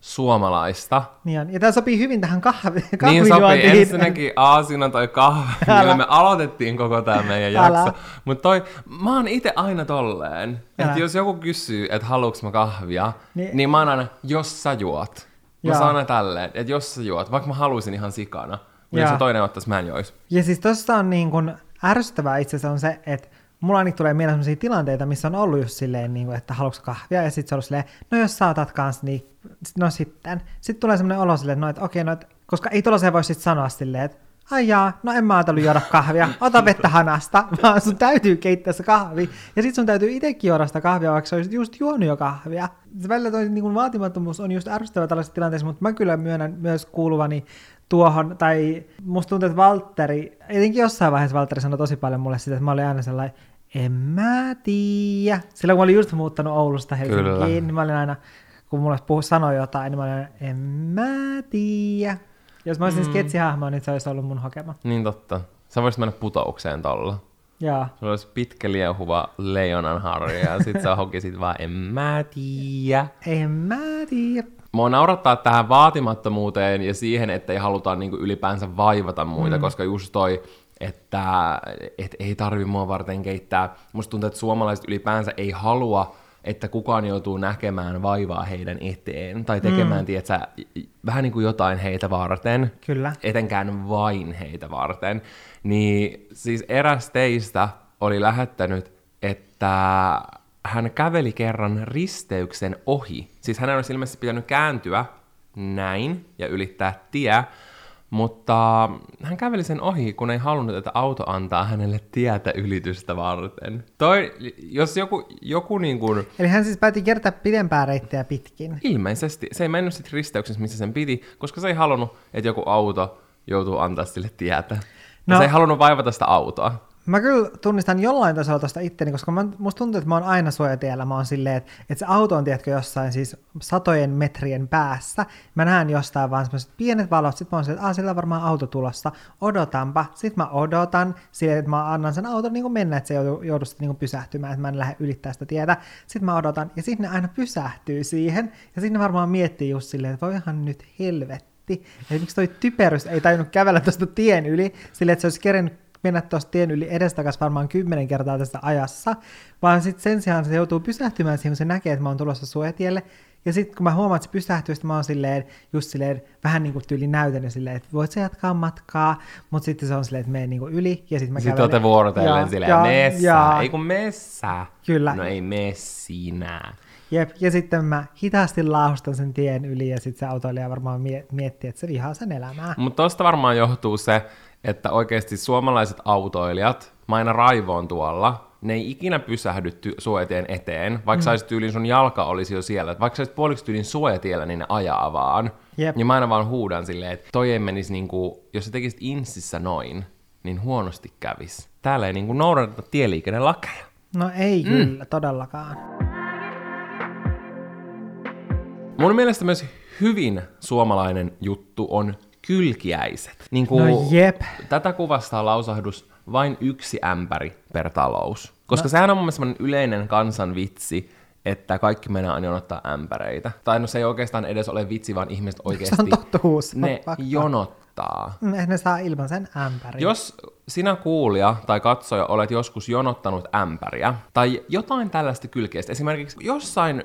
suomalaista. Niin on. Ja tämä sopii hyvin tähän kahvi, Niin sopii. Ensinnäkin A, siinä on toi kahvi, millä me aloitettiin koko tämä meidän jakso. Mutta toi, mä oon itse aina tolleen, että jos joku kysyy, että haluuks mä kahvia, Niin- niin, niin mä oon aina, jos sä juot. Mä Jaa. sanon aina tälleen, että jos sä juot, vaikka mä haluaisin ihan sikana, Jaa. se toinen ottais, mä en jois. Ja siis tossa on niin kuin ärsyttävää itse asiassa on se, että mulla ainakin tulee mieleen sellaisia tilanteita, missä on ollut just silleen, niin kuin, että haluatko kahvia, ja sitten se on ollut silleen, no jos sä otat kans, niin sit- no sitten. Sitten tulee semmoinen olo silleen, no, että okei, no, että, koska ei tuollaiseen voi sitten sanoa silleen, että ai jaa, no en mä ajatellut juoda kahvia, ota vettä hanasta, vaan sun täytyy keittää se kahvi, ja sitten sun täytyy itsekin juoda sitä kahvia, vaikka sä olisit just juonut jo kahvia. Se välillä toi niin kuin vaatimattomuus on just ärsyttävä tällaisessa tilanteessa, mutta mä kyllä myönnän myös kuuluvani tuohon, tai musta tuntuu, että Valtteri, etenkin jossain vaiheessa Valtteri sanoi tosi paljon mulle sitä, että mä olin aina sellainen, en mä tiedä. Silloin kun mä olin just muuttanut Oulusta Helsinkiin, Kyllä. niin mä olin aina, kun mulle puhu sanoi jotain, niin mä olin aina, en mä tiedä. Jos mä olisin mm. sketsihahmo, niin se olisi ollut mun hokema. Niin totta. Sä voisit mennä putoukseen tolla. Joo. Sulla olisi pitkä liehuva leijonanharja ja sit sä hokisit vaan, en mä tiedä. En mä tiedä. Mua naurattaa tähän vaatimattomuuteen ja siihen, että ei haluta niinku ylipäänsä vaivata muita, mm. koska just toi, että et ei tarvi mua varten keittää. Musta tuntuu, että suomalaiset ylipäänsä ei halua, että kukaan joutuu näkemään vaivaa heidän eteen tai tekemään, mm. tiedätkö, vähän niin kuin jotain heitä varten. Kyllä. Etenkään vain heitä varten. Niin siis eräs teistä oli lähettänyt, että hän käveli kerran risteyksen ohi. Siis hänen olisi ilmeisesti pitänyt kääntyä näin ja ylittää tie, mutta hän käveli sen ohi, kun ei halunnut, että auto antaa hänelle tietä ylitystä varten. Toi, jos joku, joku niin kuin, Eli hän siis päätti kiertää pidempää reittiä pitkin. ilmeisesti, se ei mennyt sitten risteyksessä, missä sen piti, koska se ei halunnut, että joku auto joutuu antaa sille tietä. No. Se ei halunnut vaivata sitä autoa. Mä kyllä tunnistan jollain tasolla tuosta itteni, koska mä, musta tuntuu, että mä oon aina suojatiellä. Mä oon silleen, että, että se auto on, tiedätkö, jossain siis satojen metrien päässä. Mä näen jostain vaan semmoiset pienet valot, sit mä oon silleen, että sillä on varmaan auto tulossa. Odotanpa. Sit mä odotan silleen, että mä annan sen auton niin mennä, että se joudu, joudu sitten niin pysähtymään, että mä en lähde ylittää sitä tietä. Sitten mä odotan, ja sitten ne aina pysähtyy siihen. Ja sitten ne varmaan miettii just silleen, että voihan nyt helvetti. Ja miksi toi typerys ei tajunnut kävellä tuosta tien yli, silleen, että se olisi kerennyt mennä tuosta tien yli edestakas varmaan kymmenen kertaa tässä ajassa, vaan sitten sen sijaan se joutuu pysähtymään siihen, kun se näkee, että mä oon tulossa suojatielle. Ja sitten kun mä huomaan, että se pysähtyy, sitten mä oon silleen, just silleen, vähän niin kuin tyyli näytän silleen, että voit sä jatkaa matkaa, mutta sitten se on silleen, että mene niin kuin yli, ja sitten mä Sitten kävelen. olette vuorotellen silleen, ja- messää, ja- ei kun messää. Kyllä. No ei mene sinä. Jep, ja sitten mä hitaasti laahustan sen tien yli, ja sitten se autoilija varmaan mie- miettii, että se vihaa sen elämää. Mutta tosta varmaan johtuu se, että oikeasti suomalaiset autoilijat, mä aina raivoon tuolla, ne ei ikinä pysähdy ty- suojatien eteen, vaikka mm. saisit tyylin sun jalka olisi jo siellä. Vaikka saisit puoliksi tyylin suojatiellä, niin ne ajaa vaan. Jep. Ja mä aina vaan huudan silleen, että toi ei menisi niinku, jos sä tekisit insissä noin, niin huonosti kävis. Täällä ei niinku noudateta tieliikennelakeja. No ei mm. kyllä, todellakaan. Mun mielestä myös hyvin suomalainen juttu on kylkiäiset. Niin kuin No jep. Tätä kuvastaa lausahdus vain yksi ämpäri per talous. Koska no. sehän on mun mielestä yleinen kansanvitsi, että kaikki mennään aina jonottaa ämpäreitä. Tai no se ei oikeastaan edes ole vitsi, vaan ihmiset oikeasti Se on totuus. ne fakta. jonottaa. Mm, Ne saa ilman sen ämpärin. Jos sinä kuulija tai katsoja olet joskus jonottanut ämpäriä tai jotain tällaista kylkeistä, esimerkiksi jossain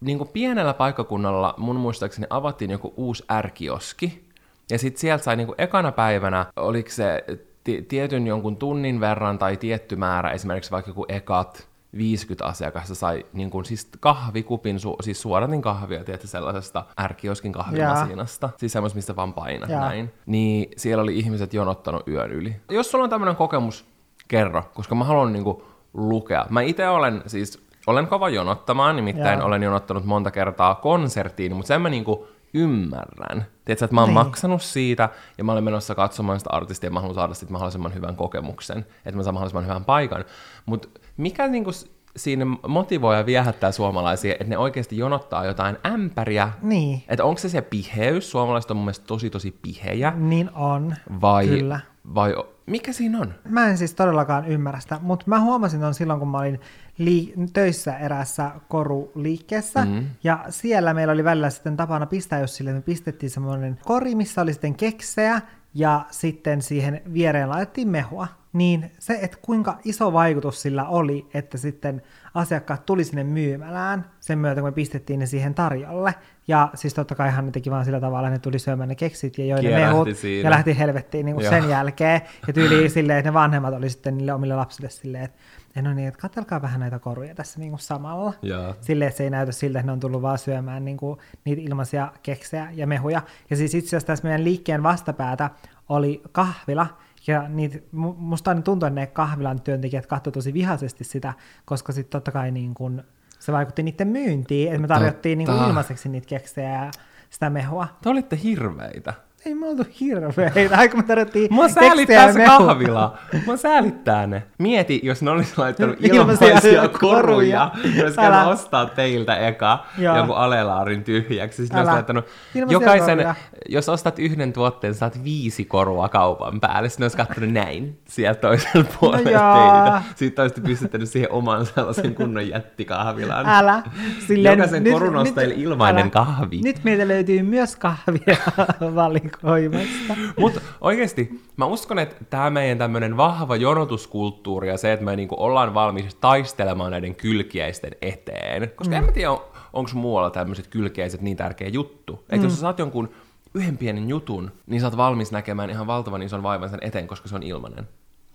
niin kuin pienellä paikkakunnalla mun muistaakseni avattiin joku uusi ärkioski, ja sitten sieltä sai niin kuin ekana päivänä, oliko se ti- tietyn jonkun tunnin verran tai tietty määrä, esimerkiksi vaikka joku ekat 50 asiakasta sai niin kuin, siis kahvikupin, su- siis suoratin kahvia, tiedätkö, sellaisesta ärkioskin kahvimasiinasta, siis semmoista, mistä vaan painat Jaa. näin. Niin siellä oli ihmiset jonottanut yön yli. Jos sulla on tämmöinen kokemus, kerro, koska mä haluan niin kuin, lukea. Mä itse olen siis, olen kova jonottamaan, nimittäin Jaa. olen jonottanut monta kertaa konserttiin, mutta sen mä niinku ymmärrän. Tiedätkö, että mä oon Niin. maksanut siitä ja mä olen menossa katsomaan sitä artistia ja mä haluan saada sitten mahdollisimman hyvän kokemuksen, että mä saan mahdollisimman hyvän paikan. Mutta mikä niinku siinä motivoi ja viehättää suomalaisia, että ne oikeasti jonottaa jotain ämpäriä? Niin. Että onko se se piheys? Suomalaiset on mun mielestä tosi tosi pihejä. Niin on. Vai, Kyllä. vai mikä siinä on? Mä en siis todellakaan ymmärrä sitä, mutta mä huomasin ton silloin, kun mä olin lii- töissä eräässä koruliikkeessä, mm. ja siellä meillä oli välillä sitten tapana pistää, jos sille me pistettiin semmoinen kori, missä oli sitten keksejä, ja sitten siihen viereen laitettiin mehua. Niin se, että kuinka iso vaikutus sillä oli, että sitten asiakkaat tuli sinne myymälään sen myötä, kun me pistettiin ne siihen tarjolle. Ja siis totta kai ne teki vaan sillä tavalla, että ne tuli syömään ne keksit ja joi ne Kierähti mehut siinä. ja lähti helvettiin niin kuin sen jälkeen. Ja tyyli silleen, että ne vanhemmat oli sitten niille omille lapsille silleen, että "Ja no niin, että katselkaa vähän näitä koruja tässä niin kuin samalla. Jaa. Silleen, että se ei näytä siltä, että ne on tullut vaan syömään niin kuin niitä ilmaisia keksejä ja mehuja. Ja siis itse asiassa tässä meidän liikkeen vastapäätä oli kahvila, ja niitä, mu- musta aina tuntuu, että ne kahvilan työntekijät katsoivat tosi vihaisesti sitä, koska sitten totta kai niin kun, se vaikutti niiden myyntiin, että me tarjottiin niin kuin Totta. ilmaiseksi niitä keksejä ja sitä mehua. Te olitte hirveitä. Ei me oltu hirveitä, aika me tarjottiin Mua säälittää se kahvila. Mua säälittää ne. Mieti, jos ne olisi laittanut Ilmaisia ilmaisia koruja. koruja. Jos Älä. ostaa teiltä eka Joo. jonkun alelaarin tyhjäksi. Sitten olisi laittanut Ilmaisia jokaisen, koruja. jos ostat yhden tuotteen, saat viisi korua kaupan päälle. Sitten olisi katsonut näin sieltä toisella puolella joo. teitä. Sitten olisitte pystyttänyt siihen oman sellaisen kunnon jättikahvilan. Älä. Jokaisen korun ostajille ilmainen älä. kahvi. Nyt meiltä löytyy myös kahvia valikoimasta. Mutta oikeasti, mä uskon, että tämä meidän tämmöinen vahva jonotuskulttuuri ja se, että me niinku ollaan valmis taistelemaan näiden kylkiäisten eteen. Koska mm. en mä tiedä, on, onko muualla tämmöiset kylkiäiset niin tärkeä juttu. Että mm. jos sä saat jonkun yhden pienen jutun, niin sä oot valmis näkemään ihan valtavan ison vaivan sen eteen, koska se on ilmainen.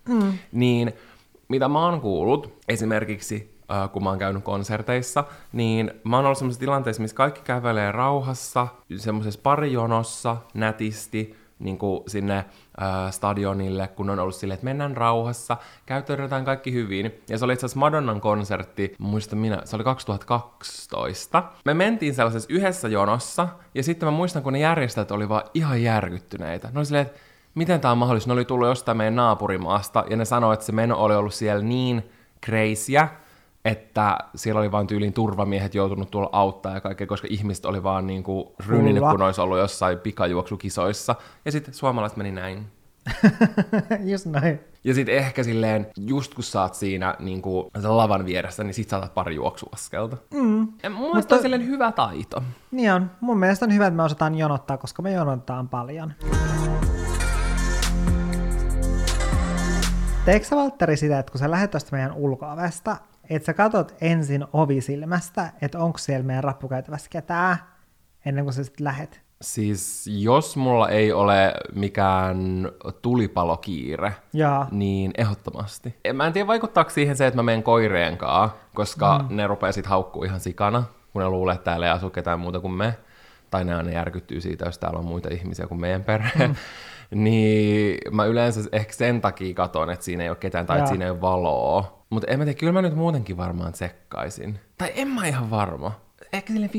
Mm. Niin mitä mä oon kuullut, esimerkiksi äh, kun mä oon käynyt konserteissa, niin mä oon ollut semmoisessa tilanteessa, missä kaikki kävelee rauhassa, semmoisessa parijonossa, nätisti, niin kuin sinne äh, stadionille, kun on ollut silleen, että mennään rauhassa, käyttäydytään kaikki hyvin. Ja se oli itse asiassa Madonnan konsertti, muistan minä, se oli 2012. Me mentiin sellaisessa yhdessä jonossa, ja sitten mä muistan, kun ne järjestäjät oli vaan ihan järkyttyneitä. Ne oli silleen, että miten tämä on mahdollista? Ne oli tullut jostain meidän naapurimaasta, ja ne sanoi, että se meno oli ollut siellä niin crazyä, että siellä oli vaan tyyliin turvamiehet joutunut tuolla auttaa ja kaikkea, koska ihmiset oli vaan niin kuin ryninyt, kun olisi ollut jossain pikajuoksukisoissa. Ja sitten suomalaiset meni näin. Just näin. Ja sitten ehkä silleen, just kun sä oot siinä niin kuin, lavan vieressä, niin sit saatat pari juoksuaskelta. Mm. Ja mun mielestä on silleen hyvä taito. Niin on. Mun mielestä on hyvä, että me osataan jonottaa, koska me jonotetaan paljon. Teekö sä, Valtteri sitä, että kun sä lähdet tuosta meidän ulkoavesta, että sä katot ensin ovisilmästä, että onko siellä meidän rappukäytävässä ketään, ennen kuin sä sitten lähet? Siis jos mulla ei ole mikään tulipalokiire, Jaa. niin ehdottomasti. Mä en tiedä vaikuttaako siihen se, että mä menen koireen kanssa, koska mm. ne rupeaa sit haukkuu ihan sikana, kun ne luulee, että täällä ei asu ketään muuta kuin me. Tai ne aina järkyttyy siitä, jos täällä on muita ihmisiä kuin meidän perhe. Mm. niin mä yleensä ehkä sen takia katon, että siinä ei ole ketään tai Jaa. että siinä ei ole valoa. Mutta en mä tiedä, kyllä mä nyt muutenkin varmaan tsekkaisin. Tai en mä ihan varma. Ehkä silleen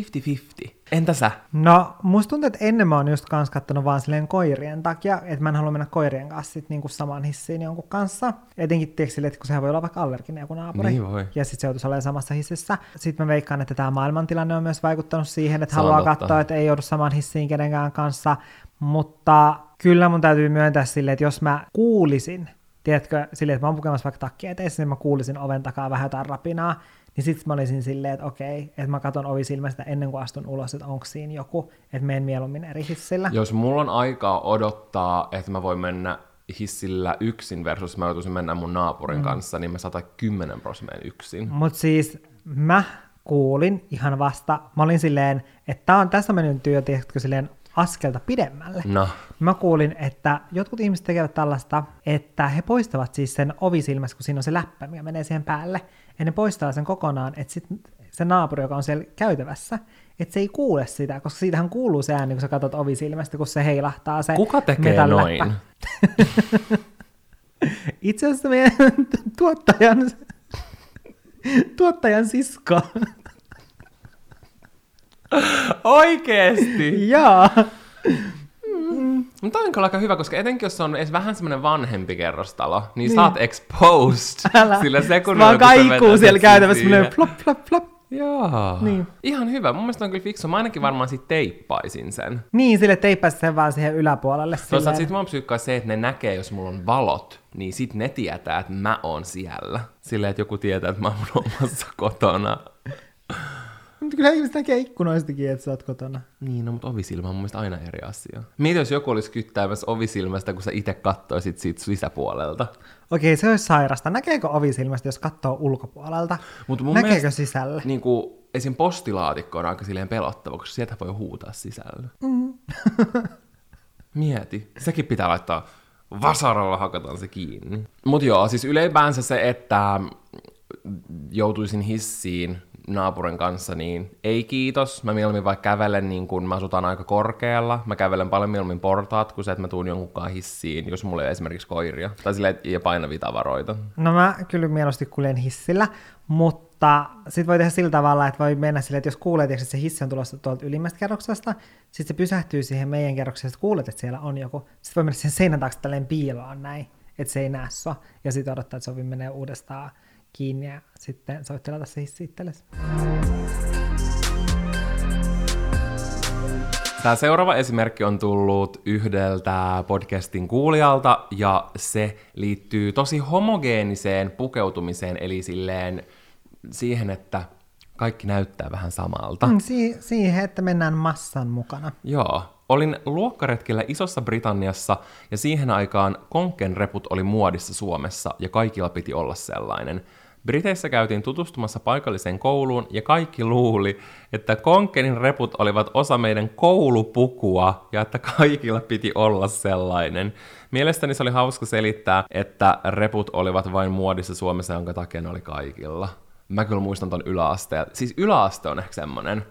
50-50. Entä sä? No, musta tuntuu, että ennen mä oon just kans kattonut vaan silleen koirien takia, että mä en halua mennä koirien kanssa sit niinku samaan hissiin jonkun kanssa. Etenkin tiedätkö silleen, että kun sehän voi olla vaikka allerginen joku naapuri. Niin voi. Ja sitten se joutuisi olemaan samassa hississä. Sitten mä veikkaan, että tämä maailmantilanne on myös vaikuttanut siihen, että haluaa totta. katsoa, että ei joudu samaan hissiin kenenkään kanssa. Mutta kyllä mun täytyy myöntää silleen, että jos mä kuulisin, tiedätkö, silleen, että mä oon pukemassa vaikka takkia eteessä, niin mä kuulisin oven takaa vähän jotain rapinaa, niin sitten mä olisin silleen, että okei, että mä katson ovisilmästä ennen kuin astun ulos, että onko siinä joku, että menen mieluummin eri hissillä. Jos mulla on aikaa odottaa, että mä voin mennä hissillä yksin versus mä joutuisin mennä mun naapurin mm. kanssa, niin mä 110 prosenttia yksin. Mutta siis mä kuulin ihan vasta, mä olin silleen, että tää on, tässä on mennyt työ, tiedätkö, silleen askelta pidemmälle. No, Mä kuulin, että jotkut ihmiset tekevät tällaista, että he poistavat siis sen ovisilmässä, kun siinä on se läppä, mikä menee siihen päälle, ja ne poistaa sen kokonaan, että sit se naapuri, joka on siellä käytävässä, että se ei kuule sitä, koska siitähän kuuluu se ääni, kun sä katsot ovisilmästä, kun se heilahtaa se kuka tekee noin? Itse asiassa meidän tuottajan, tuottajan sisko. Oikeesti? Joo. Mutta on kyllä aika hyvä, koska etenkin jos on edes vähän semmoinen vanhempi kerrostalo, niin, Niin. oot exposed Älä. sillä Vaan sekunnilla, kun sä kaikuu siellä käytävässä semmoinen flop, flop, flop. Joo. Niin. Ihan hyvä. Mun mielestä on kyllä fiksu. Mä ainakin varmaan sit teippaisin sen. Niin, sille teippäsi sen vaan siihen yläpuolelle. Toisaalta sit mua psyykkaa se, että ne näkee, jos mulla on valot, niin sit ne tietää, että mä oon siellä. Silleen, että joku tietää, että mä oon omassa kotona. Mutta kyllä ihmiset näkee ikkunoistakin, että sä oot kotona. Niin, no, mutta ovisilmä on mun mielestä aina eri asia. Mieti, jos joku olisi kyttäämässä ovisilmästä, kun sä itse kattoisit siitä sisäpuolelta. Okei, se olisi sairasta. Näkeekö ovisilmästä, jos katsoo ulkopuolelta? Mut mun Näkeekö mielestä- sisällä? Niin kuin, esim. postilaatikko on aika silleen pelottava, koska sieltä voi huutaa sisällä. Mm. Mieti. Sekin pitää laittaa vasaralla hakataan se kiinni. Mut joo, siis ylipäänsä se, että joutuisin hissiin naapurin kanssa, niin ei kiitos. Mä mieluummin vaikka kävelen, niin kun mä asutaan aika korkealla. Mä kävelen paljon mieluummin portaat, kuin se, että mä tuun jonkunkaan hissiin, jos mulla ei ole esimerkiksi koiria. Tai silleen, ja painavia tavaroita. No mä kyllä mieluusti kuljen hissillä, mutta sit voi tehdä sillä tavalla, että voi mennä silleen, että jos kuulet, että se hissi on tulossa tuolta ylimmästä kerroksesta, sit se pysähtyy siihen meidän kerrokseen, että kuulet, että siellä on joku. Sitten voi mennä sen seinän taakse tälleen piiloon näin, että se ei näe sua. Ja sitten odottaa, että se menee uudestaan kiinni ja sitten sä voit tilata se hissi itsellesi. Tämä seuraava esimerkki on tullut yhdeltä podcastin kuulijalta, ja se liittyy tosi homogeeniseen pukeutumiseen, eli silleen siihen, että kaikki näyttää vähän samalta. Mm, si- siihen, että mennään massan mukana. Joo. Olin luokkaretkellä Isossa Britanniassa, ja siihen aikaan konken reput oli muodissa Suomessa, ja kaikilla piti olla sellainen. Briteissä käytiin tutustumassa paikalliseen kouluun, ja kaikki luuli, että konkenin reput olivat osa meidän koulupukua, ja että kaikilla piti olla sellainen. Mielestäni se oli hauska selittää, että reput olivat vain muodissa Suomessa, jonka takia ne oli kaikilla. Mä kyllä muistan ton yläasteen. Siis yläaste on ehkä semmonen,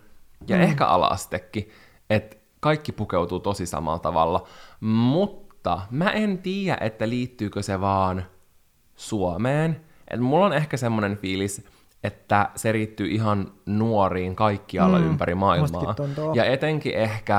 ja mm. ehkä alaastekin, että kaikki pukeutuu tosi samalla tavalla. Mutta mä en tiedä, että liittyykö se vaan Suomeen. Et mulla on ehkä semmoinen fiilis, että se riittyy ihan nuoriin kaikkialla mm, ympäri maailmaa. Ja etenkin ehkä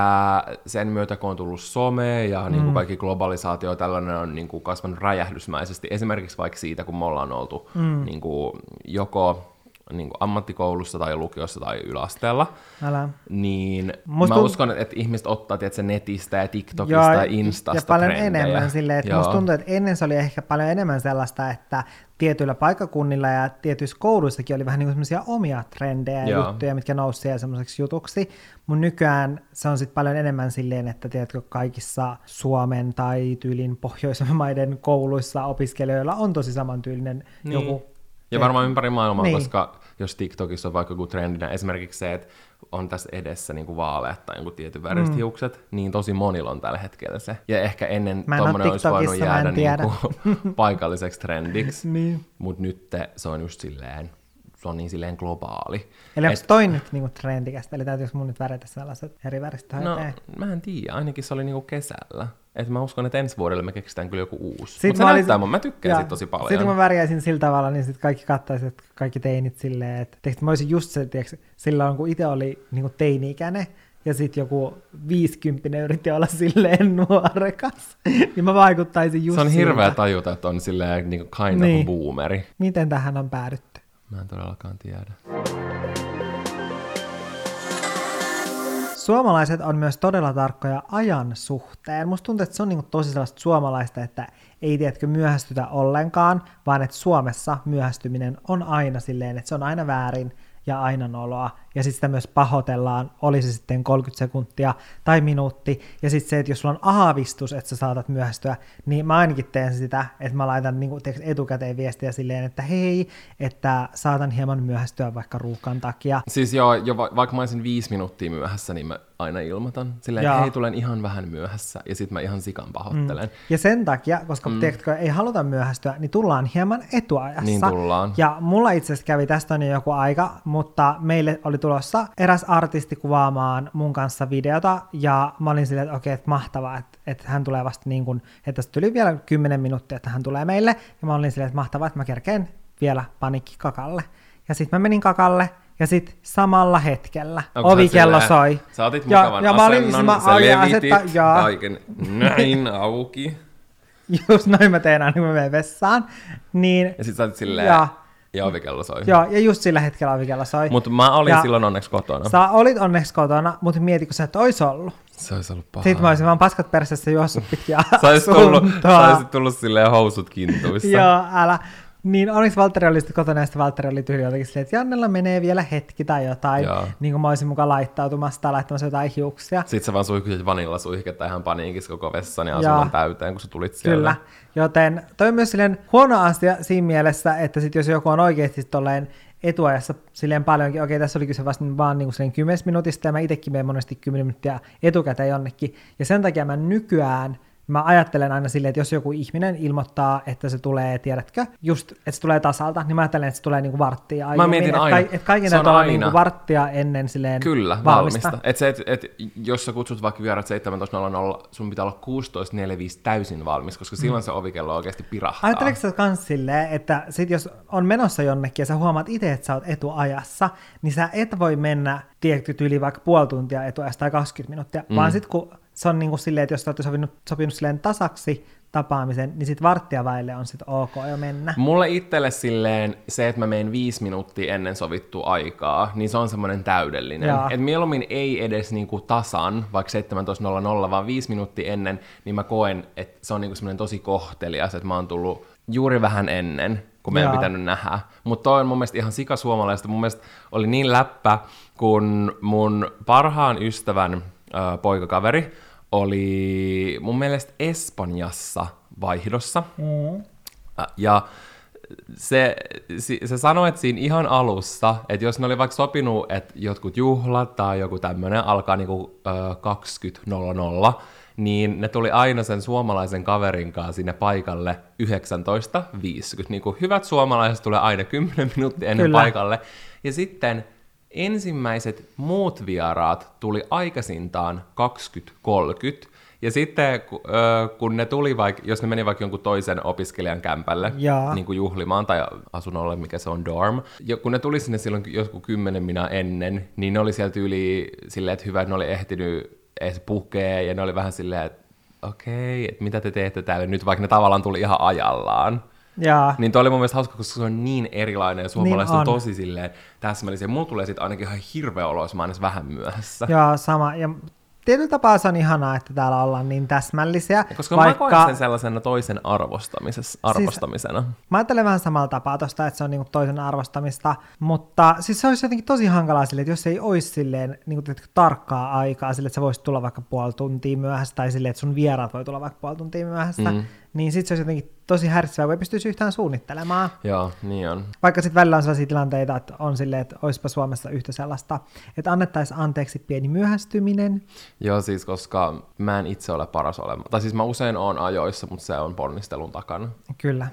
sen myötä, kun on tullut some ja mm. niin kuin kaikki globalisaatio, tällainen on niin kuin kasvanut räjähdysmäisesti. Esimerkiksi vaikka siitä, kun me ollaan oltu mm. niin kuin joko niin kuin ammattikoulussa tai lukiossa tai yläasteella, Älä. niin Musta mä tunt- uskon, että ihmiset ottaa tietysti, netistä ja TikTokista ja Instasta ja paljon trendejä. enemmän silleen, että Joo. musta tuntuu, että ennen se oli ehkä paljon enemmän sellaista, että tietyillä paikakunnilla ja tietyissä kouluissakin oli vähän niin semmoisia omia trendejä ja Joo. juttuja, mitkä nousi siellä semmoiseksi jutuksi, mutta nykyään se on sitten paljon enemmän silleen, että tiedätkö, kaikissa Suomen tai tyylin pohjoisen maiden kouluissa opiskelijoilla on tosi samantyylinen Niin. joku Ja varmaan ympäri maailmaa, niin. koska jos TikTokissa on vaikka joku trendinä, esimerkiksi se, että on tässä edessä niin kuin vaaleat tai jonkun tietyn väriset mm. hiukset, niin tosi monilla on tällä hetkellä se. Ja ehkä ennen tuommoinen olisi voinut jäädä niin kuin paikalliseksi trendiksi, Niin. mutta nyt se on just silleen, se on niin silleen globaali. Eli onko toi nyt niinku trendikästä? Eli täytyykö mun nyt värjätä sellaiset eri väristä No, eteen? mä en tiedä, ainakin se oli niinku kesällä. Et mä uskon, että ensi vuodelle me keksitään kyllä joku uusi. Mutta se mä näyttää olisin- mun, mä tykkään siitä tosi paljon. Sitten kun mä värjäisin sillä tavalla, niin sitten kaikki katsoisivat, että kaikki teinit silleen, että tiiäks, mä olisin just se, tiiäks, silloin kun itse oli niin kuin teini-ikäinen, ja sitten joku viisikymppinen yritti olla silleen nuorekas, niin mä vaikuttaisin just se on siltä. hirveä tajuta, että on silleen niinku kind Niin. of boomeri. Miten tähän on päädytty? Mä en todellakaan tiedä. Suomalaiset on myös todella tarkkoja ajan suhteen. Musta tuntuu, että se on niin tosi sellaista suomalaista, että ei tiedätkö myöhästytä ollenkaan, vaan että Suomessa myöhästyminen on aina silleen, että se on aina väärin ja aina noloa ja sitten sitä myös pahoitellaan, oli se sitten 30 sekuntia tai minuutti, ja sitten se, että jos sulla on aavistus, että sä saatat myöhästyä, niin mä ainakin teen sitä, että mä laitan niin kuin, etukäteen viestiä silleen, että hei, että saatan hieman myöhästyä vaikka ruuhkan takia. Siis joo, jo va- vaikka mä olisin viisi minuuttia myöhässä, niin mä aina ilmoitan. Silleen, että hei, tulen ihan vähän myöhässä, ja sitten mä ihan sikan pahoittelen. Mm. Ja sen takia, koska mm. tiedätkö, ei haluta myöhästyä, niin tullaan hieman etuajassa. Niin tullaan. Ja mulla itse asiassa kävi tästä on jo joku aika, mutta meille oli tulossa eräs artisti kuvaamaan mun kanssa videota, ja mä olin silleen, että okei, että mahtavaa, että, että hän tulee vasta niin kuin, että tästä tuli vielä 10 minuuttia, että hän tulee meille, ja mä olin silleen, että mahtavaa, että mä kerkeen vielä panikki kakalle. Ja sitten mä menin kakalle, ja sitten samalla hetkellä Onko ovikello silleen- soi. Sä otit ja, mukavan ja mä olin, asennon, mä sä levitit asetta, ja, kaiken näin auki. just noin mä teen aina, kun mä menen vessaan. Niin, Ja sit sä otit silleen, Ja. Ja ovikello soi. joo, ja just sillä hetkellä ovikello soi. Mutta mä olin Ja- silloin onneksi kotona. Sä olit onneksi kotona, mutta mieti, kun sä et ois ollut. Se olisi ollut paha. Sitten mä olisin vaan paskat perässä juossut pitkin Sä olisit tullut, tullut silleen housut kintuissa. Joo, älä. Niin onneksi Valtteri oli sitten kotona ja sitten Valtteri oli tyyli jotenkin silleen, että Jannella menee vielä hetki tai jotain. Joo. Niin kuin mä olisin mukaan laittautumassa tai laittamassa jotain hiuksia. Sitten sä vaan suihkusit vanillasuihketta ihan paniikissa koko vessan ja Joo. asunnon täyteen, kun sä tulit siellä. Kyllä. Joten toi on myös silleen huono asia siinä mielessä, että sit jos joku on oikeasti tolleen etuajassa silleen paljonkin, okei tässä oli kyse vasta vaan niin kuin 10 minuutista ja mä itsekin menen monesti 10 minuuttia etukäteen jonnekin. Ja sen takia mä nykyään Mä ajattelen aina silleen, että jos joku ihminen ilmoittaa, että se tulee, tiedätkö, just, että se tulee tasalta, niin mä ajattelen, että se tulee niinku varttia aiemmin. mietin että aina. Ka- että kaiken täytyy olla niinku varttia ennen silleen Kyllä, valmista. valmista. Et se, et, et, jos sä kutsut vaikka vierat 17.00, sun pitää olla 16.45 täysin valmis, koska silloin se ovikello oikeasti pirahtaa. Ajatteleeko sä kans silleen, että sit jos on menossa jonnekin ja sä huomaat itse, että sä oot etuajassa, niin sä et voi mennä tietty yli vaikka puoli tuntia etuajassa tai 20 minuuttia, mm. vaan sit kun se on niinku silleen, että jos oot sopinut, sopinut silleen tasaksi tapaamisen, niin sit varttia väille on sit ok jo mennä. Mulle itselle silleen se, että mä menen viisi minuuttia ennen sovittua aikaa, niin se on semmoinen täydellinen. Jaa. Et mieluummin ei edes niinku tasan, vaikka 17.00, vaan viisi minuuttia ennen, niin mä koen, että se on niinku semmoinen tosi kohtelias, että mä oon tullut juuri vähän ennen, kun meidän pitänyt nähdä. Mutta toi on mun mielestä ihan sika suomalaista. Mun mielestä oli niin läppä, kun mun parhaan ystävän ö, poikakaveri oli mun mielestä Espanjassa vaihdossa. Mm. Ja se, se sanoi, että siinä ihan alussa, että jos ne oli vaikka sopinut, että jotkut juhlat tai joku tämmöinen alkaa niinku ö, 20.00, niin ne tuli aina sen suomalaisen kaverin kanssa sinne paikalle 19.50. Niin kuin hyvät suomalaiset tulee aina 10 minuuttia ennen Kyllä. paikalle. Ja sitten ensimmäiset muut vieraat tuli aikaisintaan 20.30. Ja sitten kun ne tuli vaikka, jos ne meni vaikka jonkun toisen opiskelijan kämpälle Jaa. niin kuin juhlimaan tai asunnolle, mikä se on dorm, ja kun ne tuli sinne silloin joku kymmenen minä ennen, niin ne oli sieltä yli silleen, että hyvä, että ne oli ehtinyt edes pukea, ja ne oli vähän silleen, että okei, että mitä te teette täällä nyt, vaikka ne tavallaan tuli ihan ajallaan. Ja Niin toi oli mun mielestä hauska, koska se on niin erilainen ja suomalaiset Niin on. on. tosi silleen täsmällisiä. Mulla tulee sitten ainakin ihan hirveä olo, jos mä edes vähän myöhässä. Joo, sama. Ja tietyllä tapaa se on ihanaa, että täällä ollaan niin täsmällisiä. Koska mä koen sen sellaisena toisen arvostamisessa, arvostamisena. Mä ajattelen vähän samalla tapaa tosta, että se on niinku toisen arvostamista, mutta siis se olisi jotenkin tosi hankalaa silleen, että jos ei olisi silleen niinku, tarkkaa aikaa sille, että sä voisit tulla vaikka puoli tuntia myöhässä, tai silleen, että sun vieraat voi tulla vaikka puoli tuntia myöhässä, mm. niin sit se olisi jotenkin tosi häiritsevää, kun ei pystyisi yhtään suunnittelemaan. Joo, niin on. Vaikka sitten välillä on sellaisia tilanteita, että on silleen, että olisipa Suomessa yhtä sellaista, että annettaisiin anteeksi pieni myöhästyminen. Joo, siis koska mä en itse ole paras olemaan. Tai siis mä usein oon ajoissa, mutta se on ponnistelun takana. Kyllä.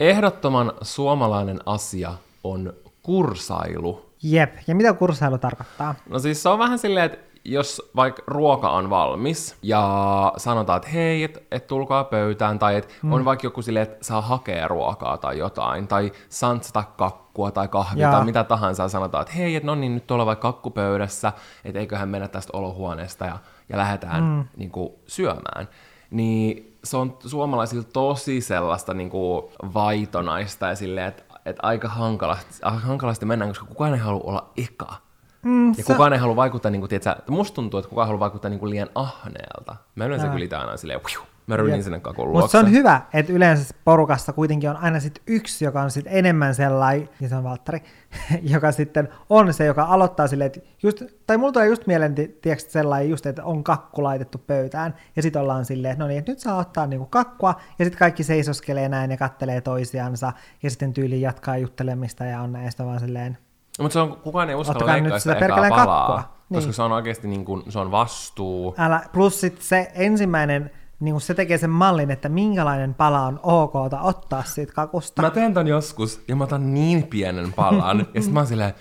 Ehdottoman suomalainen asia on kursailu. Jep. Ja mitä kursailu tarkoittaa? No siis se on vähän silleen, että jos vaikka ruoka on valmis ja sanotaan, että hei, et, et tulkaa pöytään, tai että mm. on vaikka joku silleen, että saa hakea ruokaa tai jotain, tai santsata kakkua tai kahvia Jaa. tai mitä tahansa, sanotaan, että hei, että no niin, nyt tuolla vaikka kakkupöydässä, että eiköhän mennä tästä olohuoneesta ja, ja lähdetään mm. niin kuin, syömään. Niin se on suomalaisilla tosi sellaista niin kuin, vaitonaista ja silleen, että, että aika hankalasti, hankalasti mennään, koska kukaan ei halua olla eka. Mm, Ja se- kukaan ei halua vaikuttaa, niin kuin, tiedätkö, musta tuntuu, että kukaan ei halua vaikuttaa niin kuin liian ahneelta. Mä yleensä kyllä itse aina silleen, "Piu", mä ryhdin sinne kakun Mutta se on hyvä, että yleensä porukassa kuitenkin on aina sit yksi, joka on sit enemmän sellainen, ja se on Valtteri, joka sitten on se, joka aloittaa silleen, että just, tai mulla tulee just mieleen, ti- tiedätkö, sellainen just, että on kakku laitettu pöytään, ja sitten ollaan silleen, että no niin, että nyt saa ottaa niinku kakkua, ja sitten kaikki seisoskelee näin ja kattelee toisiansa, ja sitten tyyli jatkaa juttelemista ja on näistä vaan silleen, Mutta se on, kukaan ei uskalla leikkaa sitä sitä ekaa palaa, kakkua. koska Niin. se on oikeasti niin kuin, se on vastuu. älä, plus sit se ensimmäinen, niin se tekee sen mallin, että minkälainen pala on ok ottaa siitä kakusta. Mä teen ton joskus, ja mä otan niin pienen palan, ja sitten mä oon silleen,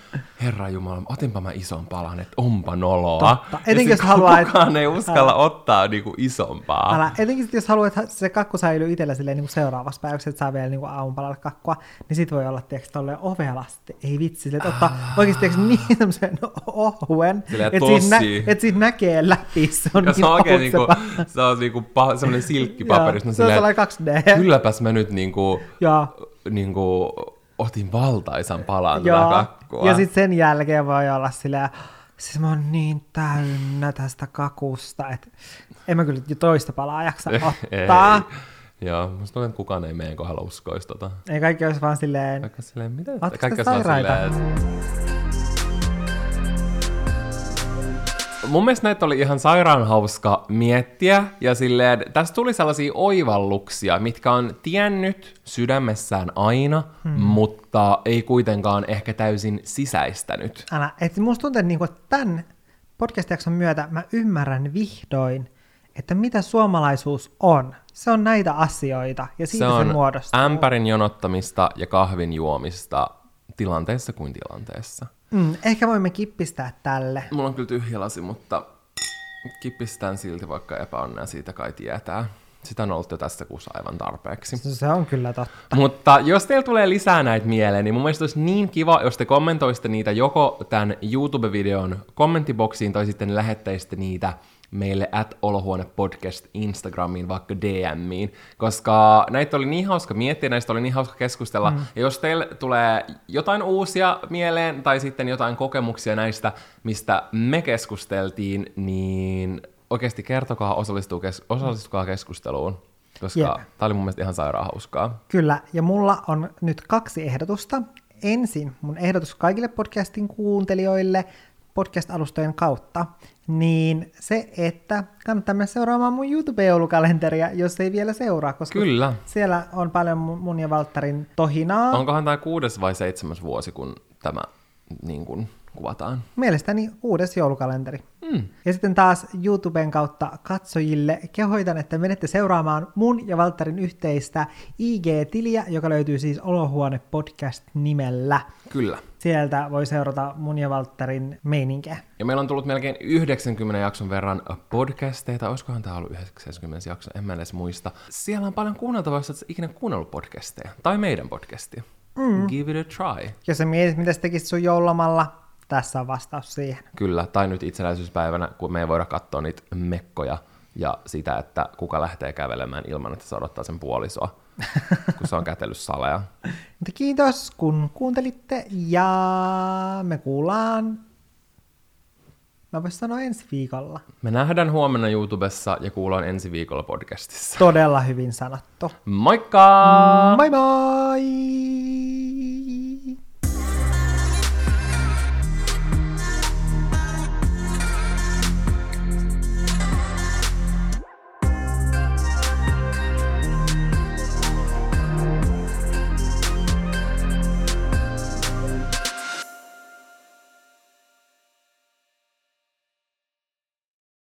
herra jumala, otinpa mä ison palan, että onpa noloa. Totta. Ja Etenkin jos haluaa, et- kukaan ei uskalla ottaa niinku isompaa. Älä, etenkin jos haluat, että se kakku säilyy itsellä silleen, niin kuin seuraavassa päivässä, että saa vielä niin aamupalalle kakkua, niin sit voi olla tiiäks, tolleen ovelasti, ei vitsi, silleen, että ottaa oikeasti tiiäks, niin tämmöisen ohuen, että siitä, nä, et siitä näkee läpi, se on Ja niin se on oikein niinku, se on niinku pa- semmonen silkkipaperi, Joo, se on sellainen 2D. kylläpäs mä nyt niinku, niinku otin valtaisan palan Joo. kakkua. Ja sitten sen jälkeen voi olla silleen, siis mä oon niin täynnä tästä kakusta, että en mä kyllä jo toista palaa jaksa ottaa. Ei. Joo, musta tuntuu, että kukaan ei meidän kohdalla uskoisi tota. Ei kaikki olisi vaan silleen, Kaikki on silleen, mitä? Kaikki on vaan silleen, Mun mielestä näitä oli ihan sairaan hauska miettiä, ja silleen, tästä tuli sellaisia oivalluksia, mitkä on tiennyt sydämessään aina, hmm. mutta ei kuitenkaan ehkä täysin sisäistänyt. älä, että musta tuntuu, että niinku tämän podcast-jakson myötä mä ymmärrän vihdoin, että mitä suomalaisuus on. Se on näitä asioita, ja siitä se se, on se muodostuu. ämpärin jonottamista ja kahvin juomista tilanteessa kuin tilanteessa. Mm, ehkä voimme kippistää tälle. Mulla on kyllä tyhjä lasi, mutta kippistään silti, vaikka epäonnea siitä kai tietää. Sitä on ollut jo tässä kuussa aivan tarpeeksi. Se on kyllä totta. Mutta jos teillä tulee lisää näitä mieleen, niin mun mielestä olisi niin kiva, jos te kommentoisitte niitä joko tämän YouTube-videon kommenttiboksiin tai sitten lähettäisitte niitä meille at Olohuone Podcast Instagramiin, vaikka DMiin, koska näitä oli niin hauska miettiä, näistä oli niin hauska keskustella, mm. ja jos teille tulee jotain uusia mieleen, tai sitten jotain kokemuksia näistä, mistä me keskusteltiin, niin oikeasti kertokaa, osallistukaa, kes- osallistukaa keskusteluun, koska Jep. Tämä oli mun mielestä ihan sairaan hauskaa. Kyllä, ja mulla on nyt kaksi ehdotusta. Ensin mun ehdotus kaikille podcastin kuuntelijoille podcast-alustojen kautta, niin se, että kannattaa mennä seuraamaan mun YouTube-joulukalenteria, jos ei vielä seuraa, koska Kyllä. siellä on paljon mun ja Valtterin tohinaa. Onkohan tämä kuudes vai seitsemäs vuosi, kun tämä niin kuin, kuvataan? Mielestäni uudes joulukalenteri. Mm. Ja sitten taas YouTuben kautta katsojille kehoitan, että menette seuraamaan mun ja Valtterin yhteistä IG-tiliä, joka löytyy siis Olohuone Podcast nimellä. Kyllä. Sieltä voi seurata mun ja Valtterin meininkiä. Ja meillä on tullut melkein 90 jakson verran podcasteja, tai olisikohan tämä ollut 90 jakso, en mä edes muista. Siellä on paljon kuunneltavaa, jos et ikinä kuunnellut podcasteja, tai meidän podcastia. Mm. Give it a try. Jos sä mietit, mitä sä tekisit sun joululomalla, tässä on vastaus siihen. Kyllä, tai nyt itsenäisyyspäivänä, kun me ei voida katsoa niitä mekkoja ja sitä, että kuka lähtee kävelemään ilman, että se odottaa sen puolisoa, kun se on kätellyt saleja. Mutta kiitos, kun kuuntelitte, ja me kuullaan, mä voisin sanoa ensi viikolla. Me nähdään huomenna YouTubessa ja kuullaan ensi viikolla podcastissa. Todella hyvin sanottu. Moikka! Moi moi!